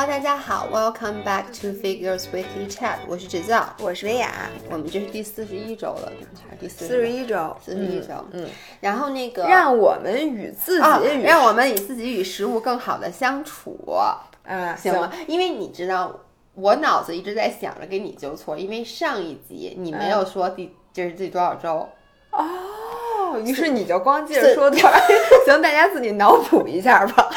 Hello，大家好，Welcome back to Figures Weekly Chat，我是芷教，我是薇娅，我们这是第四十一周了，还是第四四十一周，四十一周，嗯，然后那个让我们与自啊己与让我们与自己与食物更好的相处，啊行吗？因为你知道，我脑子一直在想着给你纠错，因为上一集你没有说第这是第多少周，哦，于是你就光记着说多少，行，大家自己脑补一下吧。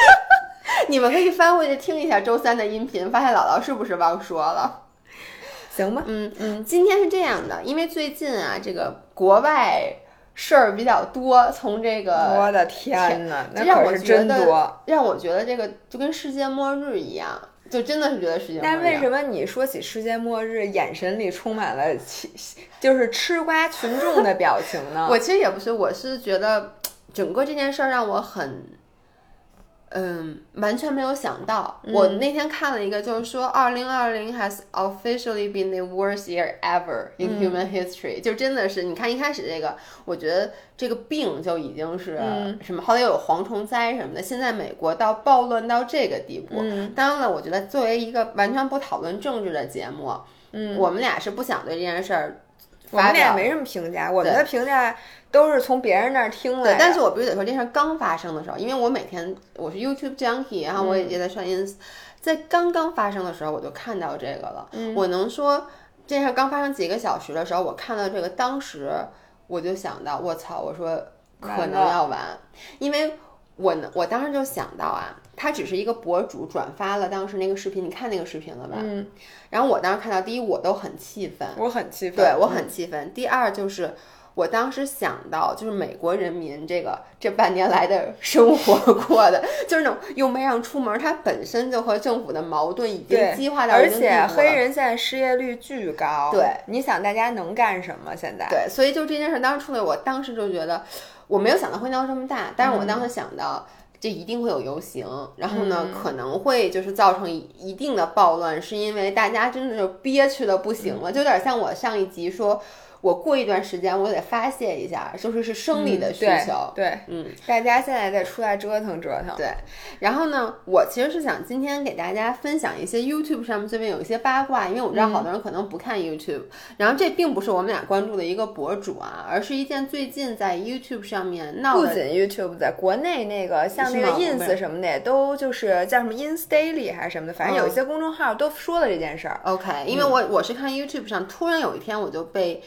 你们可以翻回去听一下周三的音频，发现姥姥是不是忘说了？行吧，嗯嗯，今天是这样的，因为最近啊，这个国外事儿比较多，从这个我的天呐，那让我可是觉得真多。让我觉得这个就跟世界末日一样，就真的是觉得世界末日。但为什么你说起世界末日，眼神里充满了其 就是吃瓜群众的表情呢？我其实也不是，我是觉得整个这件事儿让我很，嗯，完全没有想到。我那天看了一个，就是说，二零二零 has officially been the worst year ever in human history、就真的是，你看一开始这个，我觉得这个病就已经是什么，后来又有蝗虫灾什么的，现在美国到暴乱到这个地步。当然了，我觉得作为一个完全不讨论政治的节目，嗯，我们俩是不想对这件事儿。我们俩没什么评价，我们的评价都是从别人那儿听来的。，但是我必须得说，这事儿刚发生的时候，因为我每天我是 YouTube junkie，然后我也也在上 ins，、在刚刚发生的时候我就看到这个了。我能说这事儿刚发生几个小时的时候，我看到这个，当时我就想到，我操，我说可能要完，因为我呢，我当时就想到啊。他只是一个博主转发了当时那个视频，你看那个视频了吧？嗯，然后我当时看到，第一我都很气愤，我很气愤，对我很气愤。第二就是。我当时想到，就是美国人民这个这半年来的生活过的，就是那种又没让出门，他本身就和政府的矛盾已经激化到而且黑人现在失业率巨高。对，你想大家能干什么？现在对，所以就这件事当时出来，我当时就觉得我没有想到会闹这么大，但是我嗯当时想到。这一定会有游行，然后呢，嗯可能会就是造成一一定的暴乱，是因为大家真的就憋屈的不行了，就有点像我上一集说，我过一段时间我得发泄一下，就是是生理的需求，对，嗯，大家现在再出来折腾折腾。对，然后呢，我其实是想今天给大家分享一些 YouTube 上面最近有一些八卦，因为我知道好多人可能不看 YouTube，、然后这并不是我们俩关注的一个博主啊，而是一件最近在 YouTube 上面闹的。不仅 YouTube 在国内那个像那个 Ins 什么的，也都就是叫什么 Ins Daily 还是什么的，反正有一些公众号都说了这件事儿。OK，因为我我是看 YouTube 上，突然有一天我就被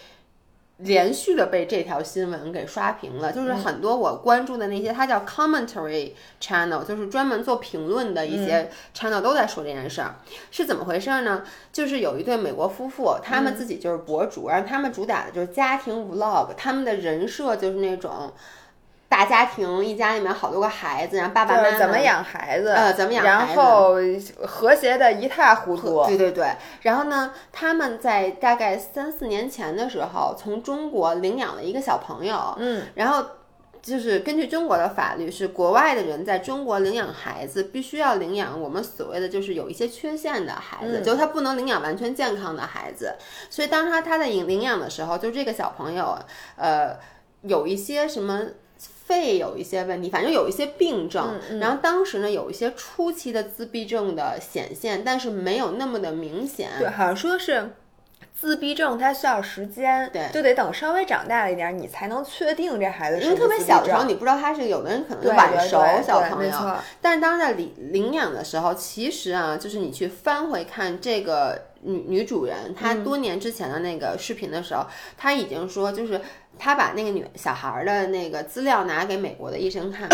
连续的被这条新闻给刷屏了，就是很多我关注的那些，它叫 commentary channel，就是专门做评论的一些 channel 都在说这件事儿，是怎么回事儿呢？就是有一对美国夫妇，他们自己就是博主，然后他们主打的就是家庭 vlog，他们的人设就是那种。大家庭，一家里面好多个孩子，然后爸爸妈妈怎么养孩子，呃怎么养孩子然后和谐的一塌糊涂。对对对，然后呢，他们在大概三四年前的时候，从中国领养了一个小朋友，嗯，然后。就是根据中国的法律，是国外的人在中国领养孩子，必须要领养我们所谓的就是有一些缺陷的孩子，嗯就是他不能领养完全健康的孩子。所以当他他在领领养的时候，就这个小朋友，呃，有一些什么肺有一些问题，反正有一些病症。然后当时呢，有一些初期的自闭症的显现，但是没有那么的明显。对，好像说是自闭症，它需要时间，对。就得等稍微长大了一点儿，你才能确定这孩子是因为特别小的时候，你你不知道他是有的人可能是晚熟小朋友，但是当时在领领养的时候，其实啊，就是你去翻回看这个女女主人，她嗯。多年之前的那个视频的时候，她已经说，就是她把那个女小孩儿的那个资料拿给美国的医生看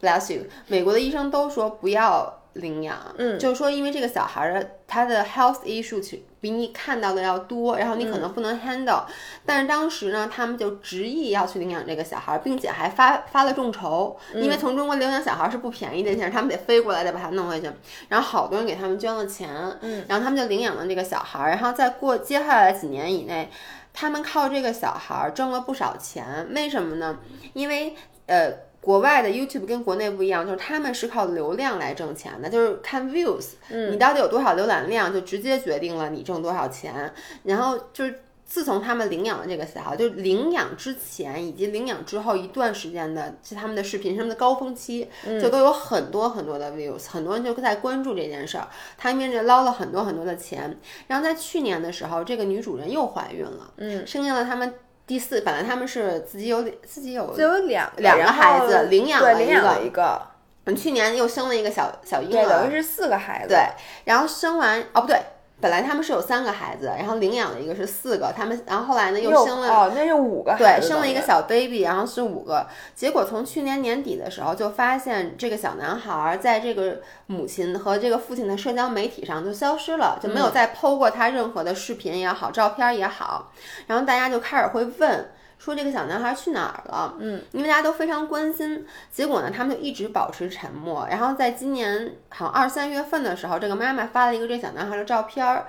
，bless you，美国的医生都说不要。领养，嗯，就是说，因为这个小孩儿的他的 health issue 其比你看到的要多，然后你可能不能 handle，、但是当时呢，他们就执意要去领养这个小孩儿，并且还发发了众筹，因为从中国领养小孩儿是不便宜的一件事，他们得飞过来再把他弄回去，然后好多人给他们捐了钱，嗯，然后他们就领养了这个小孩儿，然后再过接下来几年以内，他们靠这个小孩儿挣了不少钱，为什么呢？因为呃。国外的 YouTube 跟国内不一样，就是他们是靠流量来挣钱的，就是看 views，、你到底有多少浏览量，就直接决定了你挣多少钱。然后就是自从他们领养了这个小孩，就领养之前以及领养之后一段时间的，是他们的视频，是他们的高峰期，就都有很多很多的 views，很多人就在关注这件事儿。他们这捞了很多很多的钱，然后在去年的时候，这个女主人又怀孕了，嗯，生下了他们第四，本来他们是自己有自己有就有两两个孩子领养了对领养一个了一个，嗯去年又生了一个小小婴儿，等于，是四个孩子。对，然后生完哦不对。本来他们是有三个孩子，然后领养了一个是四个，他们然后后来呢又又生了哦，那是五个对，生了一个。小 baby，然后是五个。结果从去年年底的时候，就发现这个小男孩儿在这个母亲和这个父亲的社交媒体上就消失了，就没有再 PO 过他任何的视频也好，照片也好。然后大家就开始会问。说这个小男孩去哪儿了？嗯，因为大家都非常关心。结果呢，他们就一直保持沉默。然后在今年好像二三月份的时候，这个妈妈发了一个这小男孩的照片儿，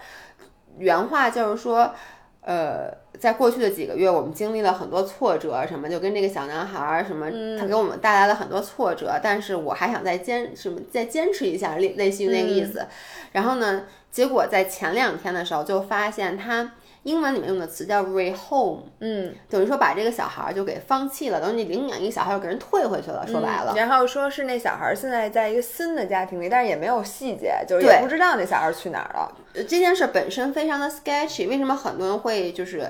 原话就是说，呃，在过去的几个月，我们经历了很多挫折，什么就跟这个小男孩儿什么，他给我们带来了很多挫折，但是我还想再坚什么再坚持一下，类类似于那个意思。然后呢，结果在前两天的时候就发现他。英文里面用的词叫 rehome，嗯，等于说把这个小孩儿就给放弃了，等于你领养一个小孩又给人退回去了，说白了。然后说是那小孩儿现在在一个新的家庭里，但是也没有细节，就是也不知道那小孩儿去哪儿了。呃这件事本身非常的 sketchy，为什么很多人会就是，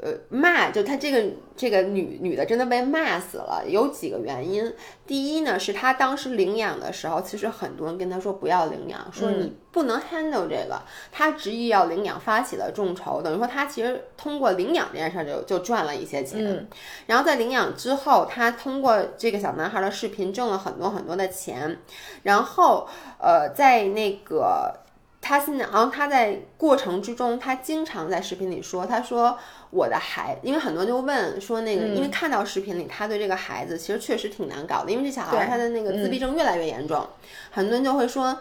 呃，骂？就他这个这个女女的真的被骂死了，有几个原因。第一呢，是她当时领养的时候，其实很多人跟她说不要领养，说你不能 handle 这个。她执意要领养，发起了众筹，等于说她其实通过领养这件事儿就就赚了一些钱。然后在领养之后，她通过这个小男孩的视频挣了很多很多的钱。然后呃，在那个。他现在，然后他在过程之中，他经常在视频里说，他说我的孩，因为很多人就问说那个，因为看到视频里他对这个孩子其实确实挺难搞的，因为这小孩他的那个自闭症越来越严重，很多人就会说。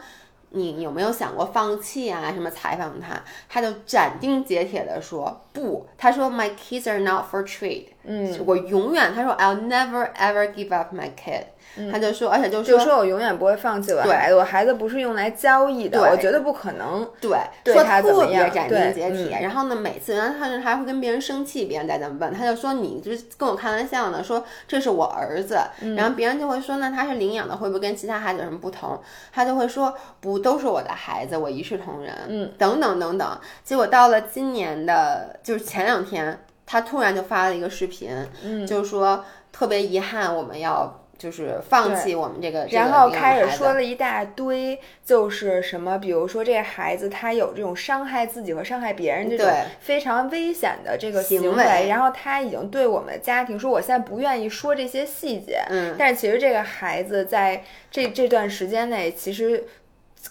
你有没有想过放弃啊？什么采访他，他就斩钉截铁的说不。他说 My kids are not for trade。嗯，我永远他说 I'll never ever give up my kid。他就说，而且就说就说我永远不会放弃我的孩子，我孩子不是用来交易的，对我绝对不可能。对，对说他怎么样斩钉截铁。嗯然后呢，每次然后他还会跟别人生气，别人再这么问，他就说你就是跟我开玩笑呢，说这是我儿子。嗯然后别人就会说，那他是领养的，会不会跟其他孩子有什么不同？他就会说不，都是我的孩子，我一视同仁。嗯，等等等等。结果到了今年的，就是前两天，他突然就发了一个视频，嗯，就是说特别遗憾，我们要。就是放弃我们这个，然后开始说了一大堆，就是什么，比如说这个孩子他有这种伤害自己和伤害别人这种非常危险的这个行行为然后他已经对我们家庭说，我现在不愿意说这些细节，嗯，但是其实这个孩子在这这段时间内，其实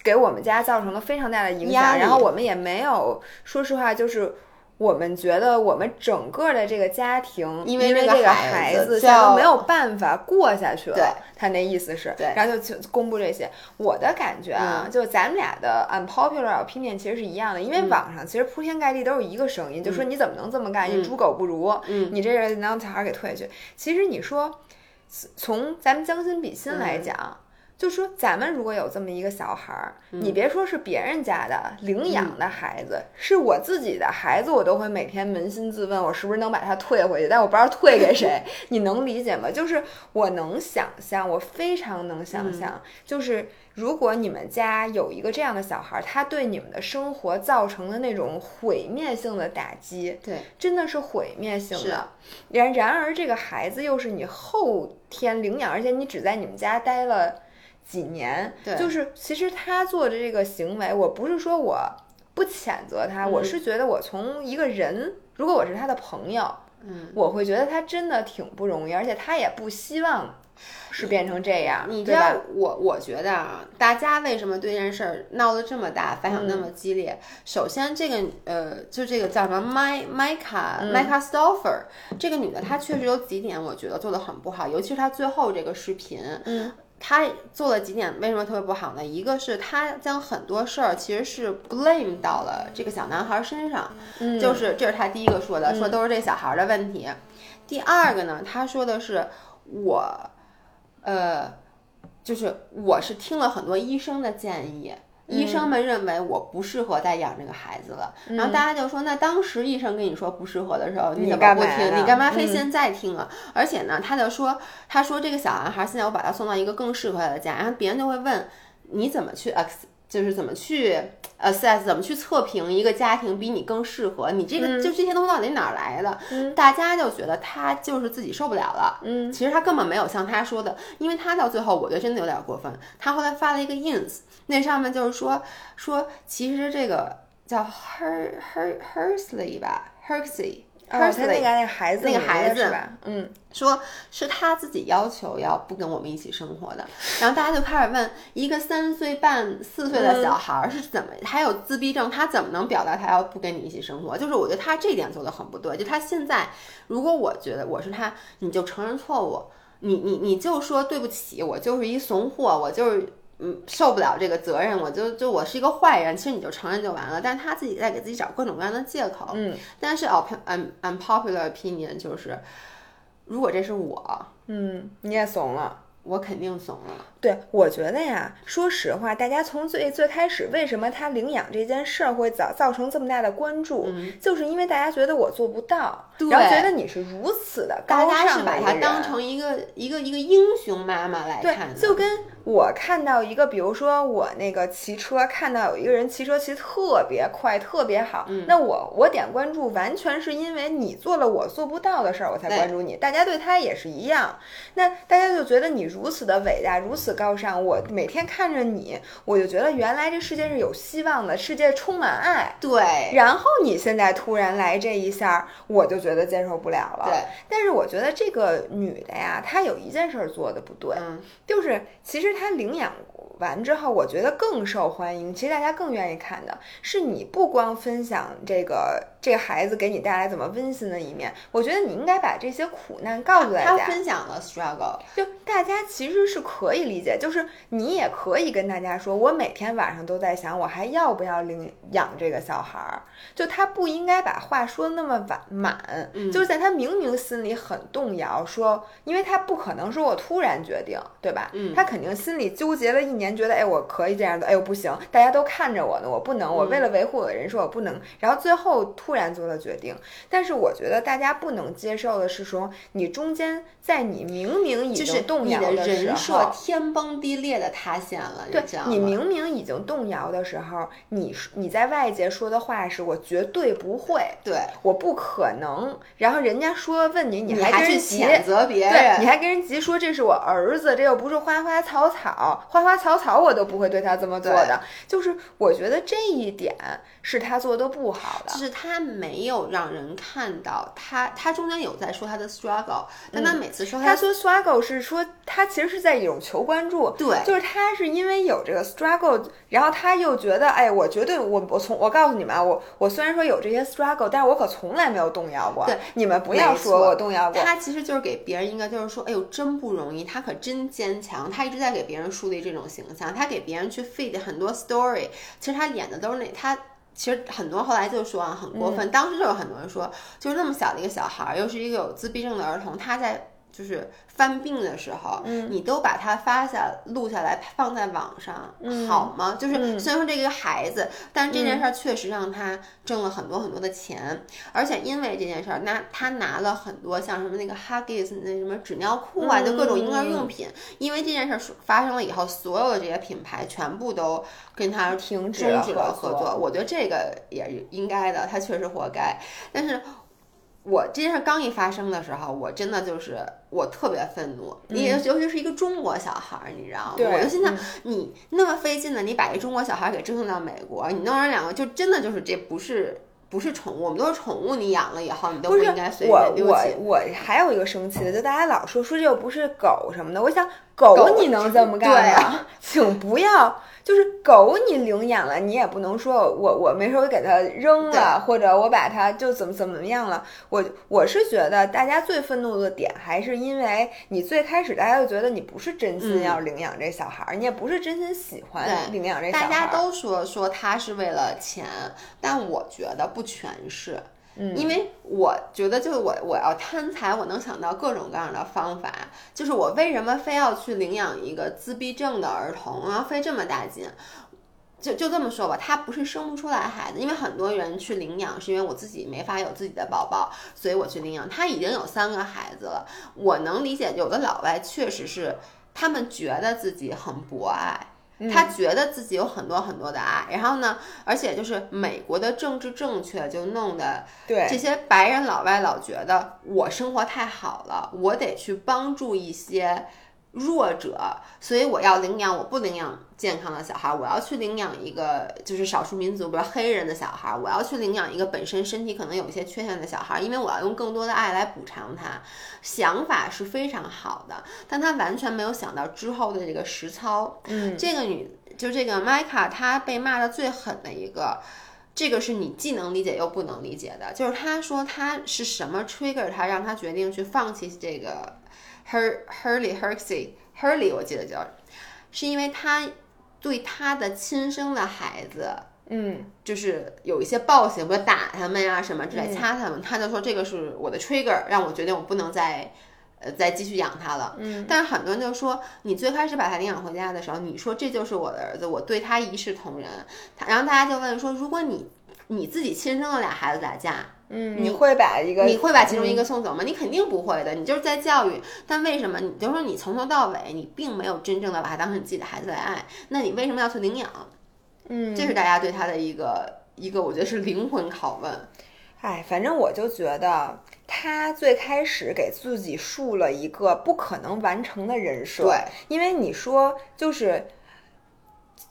给我们家造成了非常大的影响，然后我们也没有，说实话就是。我们觉得我们整个的这个家庭，因为这个孩子子现在都没有办法过下去了。对，他那意思是，对然后就就公布这些。我的感觉啊，嗯就咱们俩的 unpopular opinion 其实是一样的，因为嗯网上其实铺天盖地都是一个声音，就说你怎么能这么干？你猪狗不如，嗯你这人能小孩给退去。其实你说，从咱们将心比心嗯来讲。就说咱们如果有这么一个小孩儿，你别说是别人家的领养的孩子，是我自己的孩子，我都会每天扪心自问，我是不是能把他退回去？但我不知道退给谁，你能理解吗？就是我能想象，我非常能想象，就是如果你们家有一个这样的小孩儿，他对你们的生活造成的那种毁灭性的打击，对，真的是毁灭性的。然然而，这个孩子又是你后天领养，而且你只在你们家待了。几年，对就是其实他做的这个行为，我不是说我不谴责他，嗯我是觉得我从一个人，如果我是他的朋友，嗯，我会觉得他真的挺不容易，而且他也不希望是变成这样，你知道？我我觉得啊，大家为什么对这件事儿闹得这么大，反响那么激烈？首先，这个呃，就这个叫什么麦麦卡麦卡 Stoffer 这个女的，她确实有几点我觉得做的很不好，尤其是她最后这个视频，嗯。他做了几点，为什么特别不好呢？一个是他将很多事儿其实是 blame 到了这个小男孩身上，嗯就是这是他第一个说的，说都是这小孩的问题。第二个呢，他说的是我，呃，就是我是听了很多医生的建议，医生们认为我不适合再养这个孩子了，嗯然后大家就说，那当时医生跟你说不适合的时候，你怎么不听？你干嘛非？嗯。现在听啊？而且呢，他就说，他说这个小男孩现在我把他送到一个更适合他的家，然后别人就会问你怎么去 ex，就是怎么去 assess，怎么去测评一个家庭比你更适合？你这个、嗯就这些东西到底哪儿来的？大家就觉得他就是自己受不了了。嗯，其实他根本没有像他说的，因为他到最后我觉得真的有点过分。他后来发了一个 ins，那上面就是说说其实这个叫 her her hersley 吧，hersley。哦，他那个那个孩子那个孩子是吧？嗯，说是他自己要求要不跟我们一起生活的，然后大家就开始问，一个三岁半、四岁的小孩儿是怎么，还有自闭症，他怎么能表达他要不跟你一起生活？就是我觉得他这点做的很不对，就他现在，如果我觉得我是他，你就承认错误，你你你就说对不起，我就是一怂货，我就是。嗯，受不了这个责任，我就就我是一个坏人，其实你就承认就完了。但是他自己在给自己找各种各样的借口。嗯，但是 un unpopular opinion 就是，如果这是我，嗯，你也怂了。我肯定怂了。对，我觉得呀，说实话，大家从最最开始，为什么他领养这件事儿会造造成这么大的关注，就是因为大家觉得我做不到，对然后觉得你是如此的大高家是把尚的一个人。它当成一个一个一个英雄妈妈来看，的，就跟我看到一个，比如说我那个骑车，看到有一个人骑车骑特别快，特别好，嗯那我我点关注，完全是因为你做了我做不到的事儿，我才关注你。大家对他也是一样，那大家就觉得你如此的伟大，如此高尚。我每天看着你，我就觉得原来这世界是有希望的，世界充满爱。对然后你现在突然来这一下儿，我就觉得接受不了了。对，但是我觉得这个女的呀，她有一件事儿做的不对，嗯，就是其实他领养完之后，我觉得更受欢迎。其实大家更愿意看的是你不光分享这个这个孩子给你带来怎么温馨的一面，我觉得你应该把这些苦难告诉大他家。分享了 struggle，就大家其实是可以理解，就是你也可以跟大家说，我每天晚上都在想，我还要不要领养这个小孩儿。就他不应该把话说那么满满，嗯就是在他明明心里很动摇，说，因为他不可能说我突然决定，对吧？嗯他肯定心里纠结了一年，觉得哎我可以这样的，哎呦不行，大家都看着我呢，我不能，我嗯为了维护我的人设我不能，然后最后突然做了决定。但是我觉得大家不能接受的是说，你中间在你明明已经动摇的摇时人设。天崩地裂的塌陷了，对你？明明已经动摇的时候，你你在外界说的话是我绝对不会，对，我不可能。然后人家说问你，你还跟去人急，谴责别对，你还跟人急说这是我儿子，这又不是花花草草，花花草草我都不会对他这么做的。就是我觉得这一点是他做的不好的就。是他没有让人看到他，他中间有在说他的 struggle，但他每次说他说 struggle 是说他其实是在一种求关注，对就是他是因为有这个 struggle，然后他又觉得，哎，我绝对我我从我告诉你们啊，我我虽然说有这些 struggle，但是我可从来没有动摇过。对，你们不要说我动摇过。他其实就是给别人一个，就是说，哎呦，真不容易，他可真坚强。他一直在给别人树立这种形象，他给别人去 feed 很多 story。其实他演的都是那他。其实很多后来就说啊，很过分。当时就有很多人说，就是那么小的一个小孩儿，又是一个有自闭症的儿童，他在就是犯病的时候，你都把它发下录下来放在网上，好吗？就是虽然说这个孩子，但是这件事儿确实让他挣了很多很多的钱，而且因为这件事儿，那他拿了很多像什么那个 Huggies 那什么纸尿裤啊，就各种婴儿用品。因为这件事儿发生了以后，所有的这些品牌全部都跟他停止了合作我觉得这个也应该的，他确实活该。但是我这件事刚一发生的时候，我真的就是我特别愤怒，你、尤其是一个中国小孩儿，你知道吗？我就心想，嗯你那么费劲的，你把一中国小孩儿给折腾到美国，你弄人两个，就真的就是这不是。不是宠物，我们都是宠物。你养了以后，你都不是应该随我便丢我弃。我还有一个生气的，就大家老说说这又不是狗什么的，我想狗你能这么干吗？啊 请不要，就是狗你领养了，你也不能说我我没事我给它扔了，或者我把它就怎么怎么样了。我我是觉得大家最愤怒的点还是因为你最开始大家就觉得你不是真心嗯要领养这小孩儿，你也不是真心喜欢领养这小孩儿。大家都说说他是为了钱，但我觉得不全是。因为我觉得，就是我我要贪财，我能想到各种各样的方法。就是我为什么非要去领养一个自闭症的儿童，啊费这么大劲？就就这么说吧，他不是生不出来孩子，因为很多人去领养是因为我自己没法有自己的宝宝，所以我去领养。他已经有三个孩子了，我能理解，有的老外确实是他们觉得自己很博爱。他觉得自己有很多很多的爱，然后呢，而且就是美国的政治正确就弄得对。这些白人老外老觉得我生活太好了，我得去帮助一些弱者，所以我要领养，我不领养健康的小孩，我要去领养一个就是少数民族，比如黑人的小孩，我要去领养一个本身身体可能有一些缺陷的小孩，因为我要用更多的爱来补偿他。想法是非常好的，但他完全没有想到之后的这个实操。嗯，这个女就这个麦卡，她被骂的最狠的一个，这个是你既能理解又不能理解的，就是她说她是什么 trigger 她让她决定去放弃这个 Her Hurley Hersey Hurley 我记得叫，是因为他对他的亲生的孩子。嗯，就是有一些暴行，比如打他们呀、什么之类，嗯掐他们，他就说这个是我的 trigger，让我决定我不能再，呃，再继续养他了。嗯，但是很多人就说，你最开始把他领养回家的时候，你说这就是我的儿子，我对他一视同仁。他然后大家就问说，如果你你自己亲生的俩孩子打架，嗯，你会把一个你会把其中一个送走吗？你肯定不会的，你就是在教育。但为什么你就说你从头到尾你并没有真正的把他当成你自己的孩子来爱？那你为什么要去领养？嗯，这是大家对他的一个一个，我觉得是灵魂拷问。哎，反正我就觉得他最开始给自己树了一个不可能完成的人设。对，因为你说就是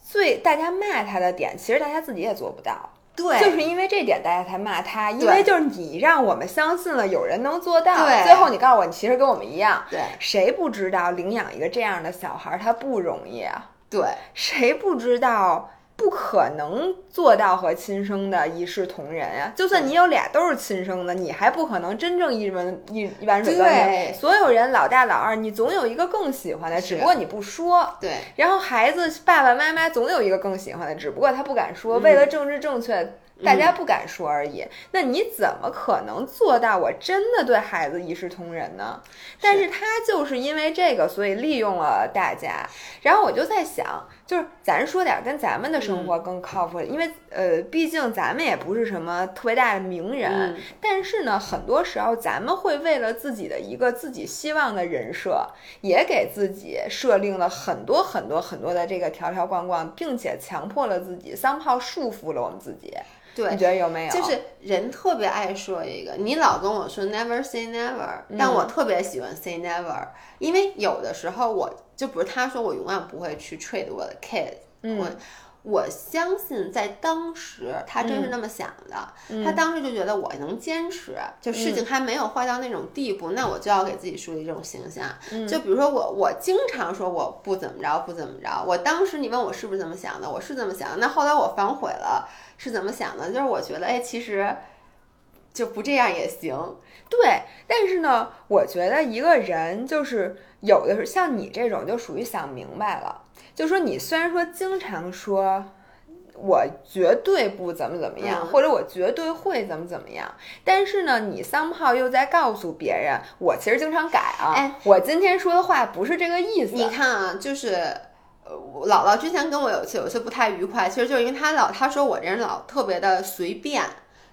最大家骂他的点，其实大家自己也做不到。对。就是因为这点大家才骂他，因为就是你让我们相信了有人能做到，对最后你告诉我你其实跟我们一样，对。谁不知道领养一个这样的小孩儿他不容易啊？对。谁不知道不可能做到和亲生的一视同仁呀、就算你有俩都是亲生的，你还不可能真正一门一一碗水端对平。所有人老大老二，你总有一个更喜欢的，只不过你不说。对然后孩子爸爸妈妈总有一个更喜欢的，只不过他不敢说，嗯为了政治正确。大家不敢说而已，那你怎么可能做到我真的对孩子一视同仁呢？但是他就是因为这个，所以利用了大家。然后我就在想，就是咱说点跟咱们的生活更靠谱的，因为呃，毕竟咱们也不是什么特别大的名人，嗯但是呢，很多时候咱们会为了自己的一个自己希望的人设，也给自己设定了很多很多很多的这个条条框框，并且强迫了自己，三炮束缚了我们自己。对你觉得有没有？就是人特别爱说一个，你老跟我说 never say never，但我特别喜欢 say never，、因为有的时候我就比如他说我永远不会去 trade 我的 kid，、我我相信在当时他真是那么想的，他当时就觉得我能坚持，就事情还没有坏到那种地步，那我就要给自己树立这种形象。就比如说我，我经常说我不怎么着，不怎么着。我当时你问我是不是这么想的，我是这么想的。那后来我反悔了，是怎么想的？就是我觉得，哎，其实就不这样也行。对，但是呢，我觉得一个人就是有的是像你这种，就属于想明白了，就说你虽然说经常说。我绝对不怎么怎么样，嗯或者我绝对会怎么怎么样，但是呢，你 somehow 又在告诉别人，我其实经常改啊，哎我今天说的话不是这个意思。你看啊，就是。呃，姥姥之前跟我有一次有一次不太愉快，其实就是因为她老她说我这人老特别的随便，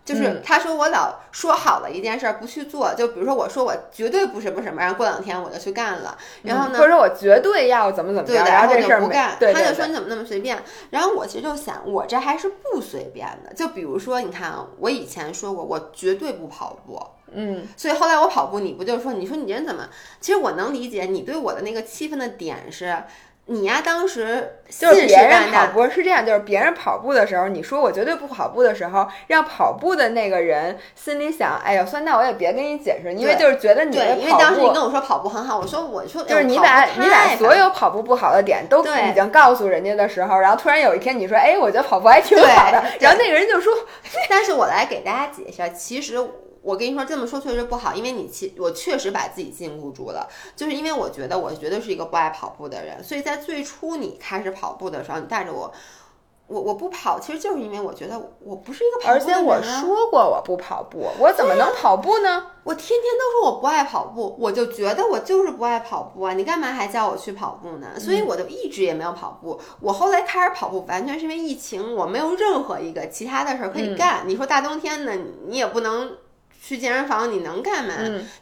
就是他说我老说好了一件事儿不去做，就比如说我说我绝对不什么什么，然后过两天我就去干了，然后呢，或者说我绝对要怎么怎么样，对的，后然这事儿不干，他就说你怎么那么随便。然后我其实就想，我这还是不随便的。就比如说，你看啊，我以前说过，我绝对不跑步。嗯，所以后来我跑步，你不就说，你说你这人怎么？其实我能理解你对我的那个气愤的点是，你呀当时就是别人跑步是这样，就是别人跑步的时候，你说我绝对不跑步的时候，让跑步的那个人心里想，哎呀，算那我也别跟你解释，因为就是觉得你对，因为当时你跟我说跑步很好，我说我说就是你把你把所有跑步不好的点都已经告诉人家的时候，然后突然有一天你说，哎，我觉得跑步还挺好的，然后那个人就说，但是我来给大家解释，其实我跟你说这么说确实不好，因为你其我确实把自己禁锢住了，就是因为我觉得我绝对是一个不爱跑步的人，所以在最初你开始跑步的时候，你带着我。我我不跑，其实就是因为我觉得我不是一个跑步而且我说过我不跑步，我怎么能跑步呢？我天天都说我不爱跑步，我就觉得我就是不爱跑步啊！你干嘛还叫我去跑步呢？所以我就一直也没有跑步。我后来开始跑步，完全是因为疫情，我没有任何一个其他的事儿可以干。你说大冬天的，你也不能去健身房，你能干嘛？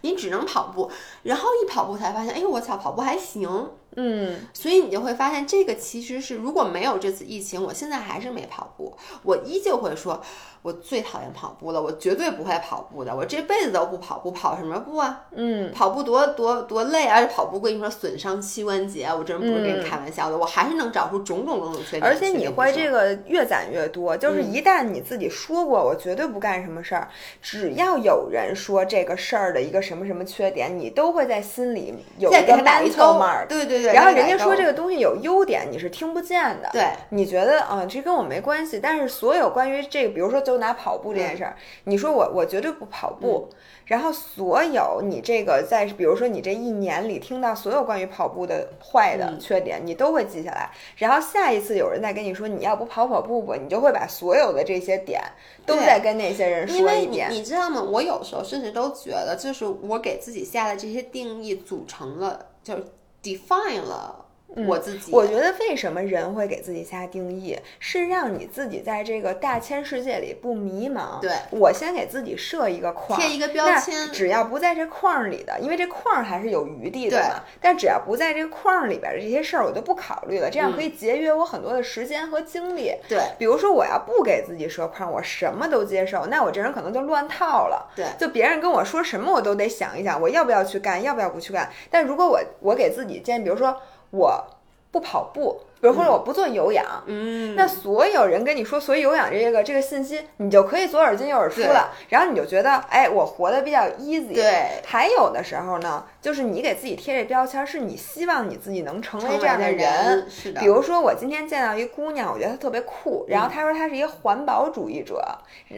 你只能跑步。然后一跑步才发现，哎呦我操，跑步还行。嗯，所以你就会发现，这个其实是如果没有这次疫情，我现在还是没跑步，我依旧会说，我最讨厌跑步了，我绝对不会跑步的，我这辈子都不跑步，跑什么步啊？嗯，跑步多多多累啊！而且跑步跟你说损伤膝关节，我真不是跟你开玩笑的，我还是能找出种种种种缺点。而且你会这个，越攒越多，就是嗯一旦你自己说过我绝对不干什么事儿，只要有人说这个事儿的一个什么什么缺点，你都会在心里有一个再给他打一 mental 勾 mark。对对对。然后人家说这个东西有优点，你是听不见的。对，你觉得啊、这跟我没关系。但是所有关于这个，比如说就拿跑步这件事儿，你说我我绝对不跑步，然后所有你这个在比如说你这一年里听到所有关于跑步的坏的缺点，你都会记下来。然后下一次有人再跟你说你要不跑跑步吧，你就会把所有的这些点都在跟那些人说一遍。你知道吗？我有时候甚至都觉得，就是我给自己下的这些定义组成了，就是 define 了我自己。嗯我觉得为什么人会给自己下定义，是让你自己在这个大千世界里不迷茫。对我先给自己设一个框，贴一个标签只要不在这框里的，因为这框还是有余地的嘛。但只要不在这个框里边的这些事儿，我就不考虑了，这样可以节约我很多的时间和精力。对比如说，我要不给自己设框，我什么都接受，那我这人可能就乱套了。对就别人跟我说什么，我都得想一想，我要不要去干，要不要不去干。但如果我我给自己建议，比如说我不跑步，比如或者我不做有氧，嗯，那所有人跟你说所以有氧这个这个信息，你就可以左耳进右耳出了，然后你就觉得，哎，我活得比较 easy。对。还有的时候呢，就是你给自己贴这标签，是你希望你自己能成为这样的人。是的，比如说，我今天见到一姑娘，我觉得她特别酷，然后她说她是一个环保主义者，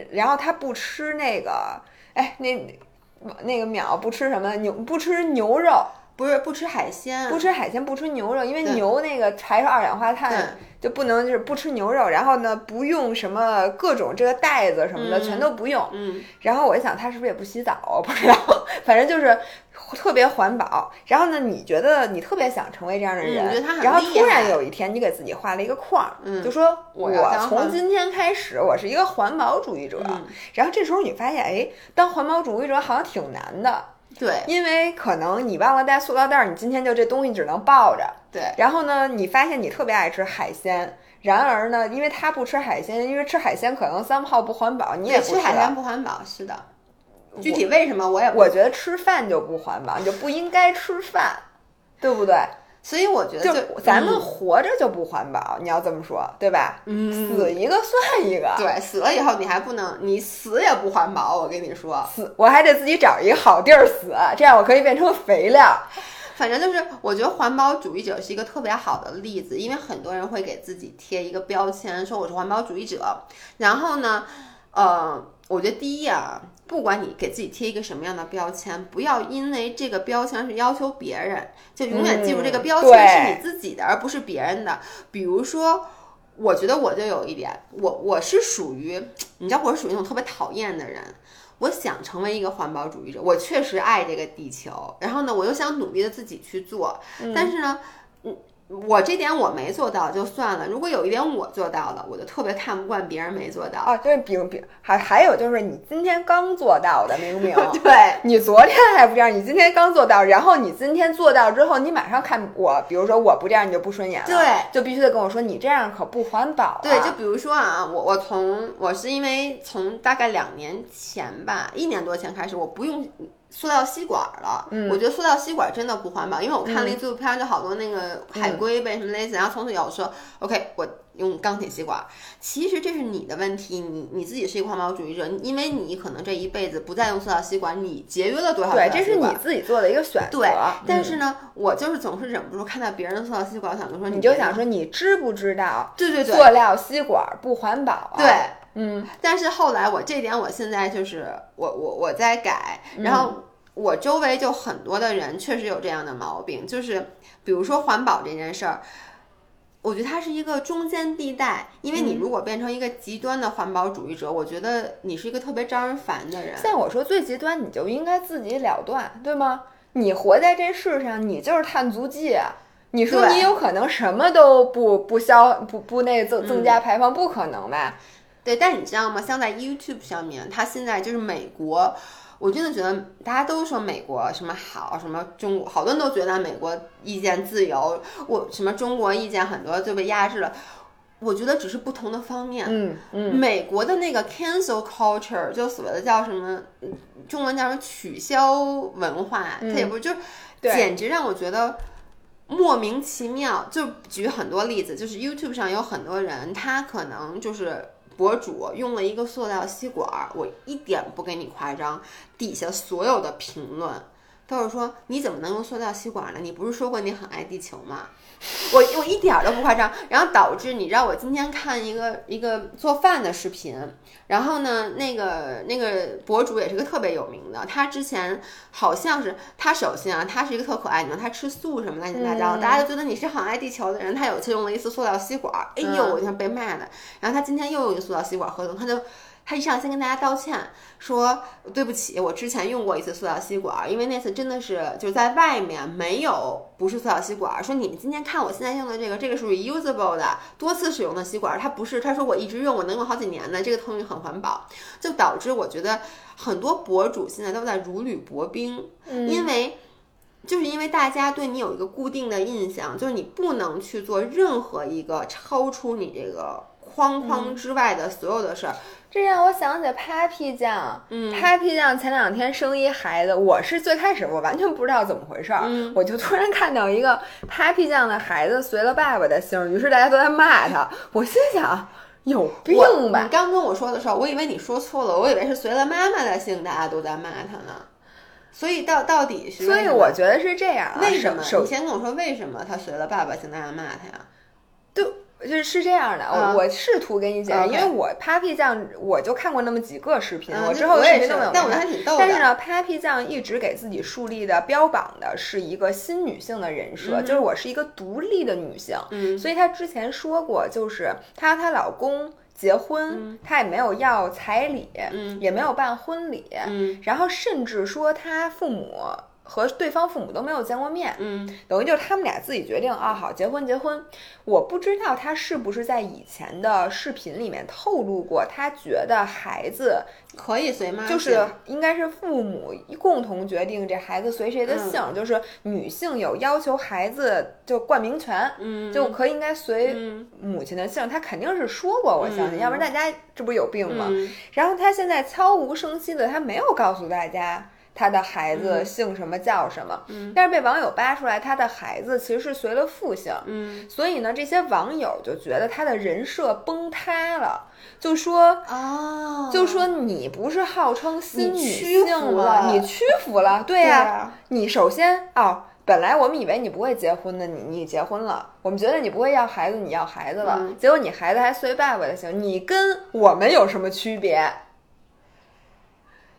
然后她不吃那个，哎，那那个淼不吃什么牛，不吃牛肉，不是不吃海鲜，不吃海鲜，不吃牛肉，因为牛那个排出二氧化碳，就不能就是不吃牛肉。然后呢，不用什么各种这个袋子什么的，全都不用。嗯，然后我就想，他是不是也不洗澡啊？不知道，反正就是特别环保。然后呢，你觉得你特别想成为这样的人，嗯觉得他很然后突然有一天，你给自己画了一个框，嗯就说我从今天开始，我是一个环保主义者。嗯然后这时候你发现，哎，当环保主义者好像挺难的。对因为可能你忘了带塑料袋儿，你今天就这东西只能抱着。对，然后呢，你发现你特别爱吃海鲜，然而呢，因为他不吃海鲜，因为吃海鲜可能三炮不环保，你也不对吃海鲜不环保，是的。具体为什么我也不我觉得吃饭就不环保，你就不应该吃饭，对不对？所以我觉得就咱们嗯活着就不环保，你要这么说，对吧？嗯死一个算一个。对死了以后你还不能，你死也不环保，我跟你说。死，我还得自己找一个好地儿死，这样我可以变成肥料。反正就是，我觉得环保主义者是一个特别好的例子，因为很多人会给自己贴一个标签，说我是环保主义者。然后呢，呃，我觉得第一啊，不管你给自己贴一个什么样的标签，不要因为这个标签是要求别人，就永远记住这个嗯标签是你自己的，而不是别人的。比如说。我觉得我就有一点，我我是属于，你知道我是属于那种特别讨厌的人，我想成为一个环保主义者，我确实爱这个地球，然后呢，我又想努力的自己去做，但是呢，嗯，我这点我没做到就算了，如果有一点我做到了，我就特别看不惯别人没做到。啊，就是比比还还有就是你今天刚做到的，明明 对，你昨天还不这样，你今天刚做到，然后你今天做到之后，你马上看我，比如说我不这样，你就不顺眼了，对，就必须得跟我说你这样可不环保、啊。对，就比如说啊，我我从我是因为从大概两年前吧，一年多前开始，我不用塑料吸管了。嗯我觉得塑料吸管真的不环保，因为我看了一纪录片，就好多那个海龟被什么类似，然后从此以后说 OK，我用钢铁吸管。其实这是你的问题，你你自己是一个环保主义者，因为你可能这一辈子不再用塑料吸管，你节约了多少对？这是你自己做的一个选择。对，但嗯是呢，我就是总是忍不住看到别人的塑料吸管，我想就说你就想说，你知不知道对对对，塑料吸管不环保、啊？对，嗯，但是后来我这点，我现在就是我我我在改，然后我周围就很多的人确实有这样的毛病，就是比如说环保这件事儿，我觉得它是一个中间地带，因为嗯你如果变成一个极端的环保主义者，我觉得你是一个特别招人烦的人。像我说最极端，你就应该自己了断，对吗？你活在这世上，你就是碳足迹啊。你说你有可能什么都不不消不不那增增嗯加排放，不可能吧？对，但你知道吗？像在 YouTube 上面，它现在就是美国，我真的觉得大家都说美国什么好，什么中国，好多人都觉得美国意见自由，我什么中国意见很多就被压制了。我觉得只是不同的方面。嗯嗯，美国的那个 cancel culture，就所谓的叫什么，嗯中文叫什么取消文化，它也不是，就简直让我觉得莫名其妙。就举很多例子，就是 YouTube 上有很多人，他可能就是博主用了一个塑料吸管儿，我一点不给你夸张，底下所有的评论。都是说你怎么能用塑料吸管呢？你不是说过你很爱地球吗？我我一点儿都不夸张，然后导致你知道我今天看一个一个做饭的视频，然后呢，那个那个博主也是个特别有名的，他之前好像是他首先啊，他是一个特可爱，你知道他吃素什么乱七八糟，嗯大家就觉得你是很爱地球的人。他有一次用了一次塑料吸管，哎呦，嗯我就被骂的。然后他今天又用一塑料吸管喝东，他就。他一上来先跟大家道歉，说对不起，我之前用过一次塑料吸管，因为那次真的是就是在外面没有不是塑料吸管。说你们今天看我现在用的这个，这个是 reusable 的多次使用的吸管，它不是。他说我一直用，我能用好几年的，这个东西很环保，就导致我觉得很多博主现在都在如履薄冰，因为。就是因为大家对你有一个固定的印象，就是你不能去做任何一个超出你这个框框之外的所有的事儿。这让我想起 Papi 酱，嗯，Papi 酱前两天生一孩子，我是最开始我完全不知道怎么回事儿，嗯我就突然看到一个 Papi 酱的孩子随了爸爸的姓，于是大家都在骂他，我心想有病吧你？刚跟我说的时候，我以为你说错了，我以为是随了妈妈的姓，大家都在骂他呢。所以到到底是所以我觉得是这样啊，为什么？你先跟我说为什么他随了爸爸姓，大家骂他呀？就是是这样的，啊我我试图给你解释因为我 Papi 酱我就看过那么几个视频，嗯我之后视频都没有但我觉看得还挺逗的但是呢，Papi 酱一直给自己树立的标榜的是一个新女性的人设，就是我是一个独立的女性。嗯所以她之前说过，就是她和她老公结婚，她也没有要彩礼，嗯也没有办婚礼，嗯然后甚至说她父母。和对方父母都没有见过面，嗯等于就是他们俩自己决定啊，好结婚结婚。我不知道他是不是在以前的视频里面透露过，他觉得孩子可以随妈，就是应该是父母共同决定这孩子随谁的姓，嗯就是女性有要求孩子就冠名权，嗯就可以应该随嗯母亲的姓。他肯定是说过，我相信，嗯要不然大家这不是有病吗？嗯然后他现在悄无声息的，他没有告诉大家他的孩子姓什么叫什么，嗯。但是被网友扒出来，他的孩子其实是随了父姓，嗯。所以呢，这些网友就觉得他的人设崩塌了，就说。哦，就说你不是号称新女性了你屈服了，对呀、啊你首先哦，本来我们以为你不会结婚的，你你结婚了，我们觉得你不会要孩子，你要孩子了，嗯。结果你孩子还随爸爸的姓，你跟我们有什么区别？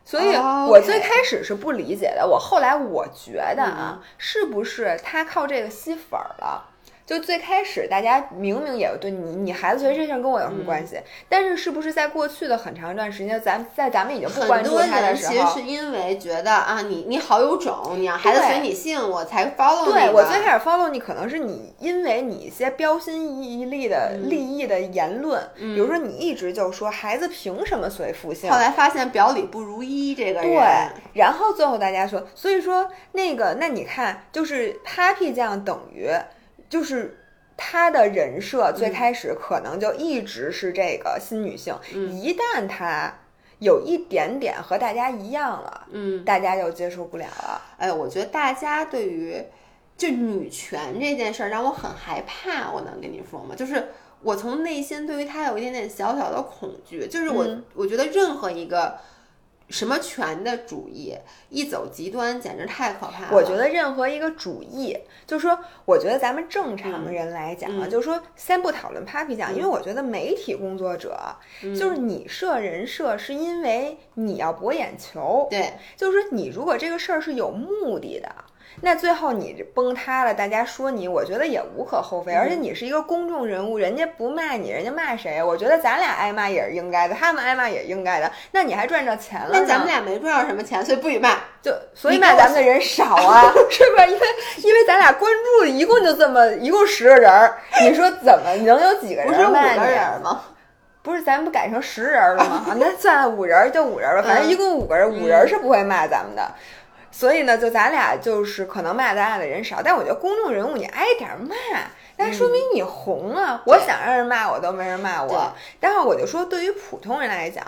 所以哦我最开始是不理解的，我后来我觉得啊，是不是他靠这个吸粉儿了？就最开始大家明明也对你，你孩子随这事儿跟我有什么关系？但是是不是在过去的很长一段时间，咱在咱们已经不关注他的时候人其实是，因为觉得啊，你你好有种，你让孩子随你姓，我才 follow 对你对我最开始 follow 你，可能是你因为你一些标新立异的嗯立意的言论，比如说你一直就说孩子凭什么随父姓后，来发现表里不如一，这个人对，然后最后大家说，所以说那个，那你看，就是 Papi 酱等于就是。她的人设最开始可能就一直是这个新女性，一旦她有一点点和大家一样了，嗯，大家就接受不了了。哎，我觉得大家对于就女权这件事儿让我很害怕，我能跟你说吗？就是我从内心对于她有一点点小小的恐惧，就是我、嗯我觉得任何一个什么权的主义一走极端，简直太可怕了。我觉得任何一个主义，就是说，我觉得咱们正常人来讲啊，嗯。就是说，先不讨论 Papi 酱，因为我觉得媒体工作者，嗯。就是你设人设是因为你要博眼球，对，就是说你如果这个事儿是有目的的，那最后你崩塌了，大家说你，我觉得也无可厚非。而且你是一个公众人物，人家不骂你，人家骂谁？我觉得咱俩挨骂也是应该的，他们挨骂也应该的。那你还赚着钱了？那咱们俩没赚着什么钱，所以不许骂。就所以骂咱们的人少啊，是吧？因为因为咱俩关注的一共就这么一共十个人儿，你说怎么能有几个人骂你？人吗？不是，咱们不改成十人了吗？啊，那算五人就五人吧，反正一共五个人，五人是不会骂咱们的。所以呢，就咱俩就是可能骂咱俩的人少，但我觉得公众人物你挨点骂，那说明你红啊！我想让人骂我都没人骂我。但是我就说，对于普通人来讲，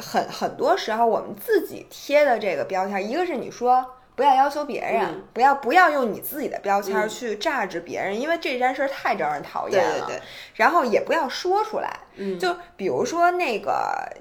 很很多时候我们自己贴的这个标签，一个是你说。不要要求别人，不要不要用你自己的标签去榨制别人，因为这件事儿太招人讨厌了。对对对。然后也不要说出来。嗯。就比如说那个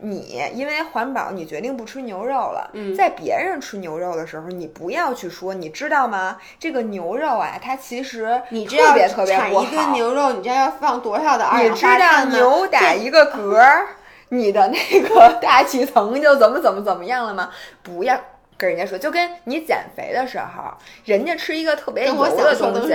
你，因为环保，你决定不吃牛肉了。嗯。在别人吃牛肉的时候，你不要去说，你知道吗？这个牛肉啊，它其实你特别特别不好。产一吨牛肉，你知道要放多少的二氧化碳吗？牛打一个嗝，你的那个大气层就怎么怎么怎么样了吗？不要。跟人家说，就跟你减肥的时候，人家吃一个特别油的东西，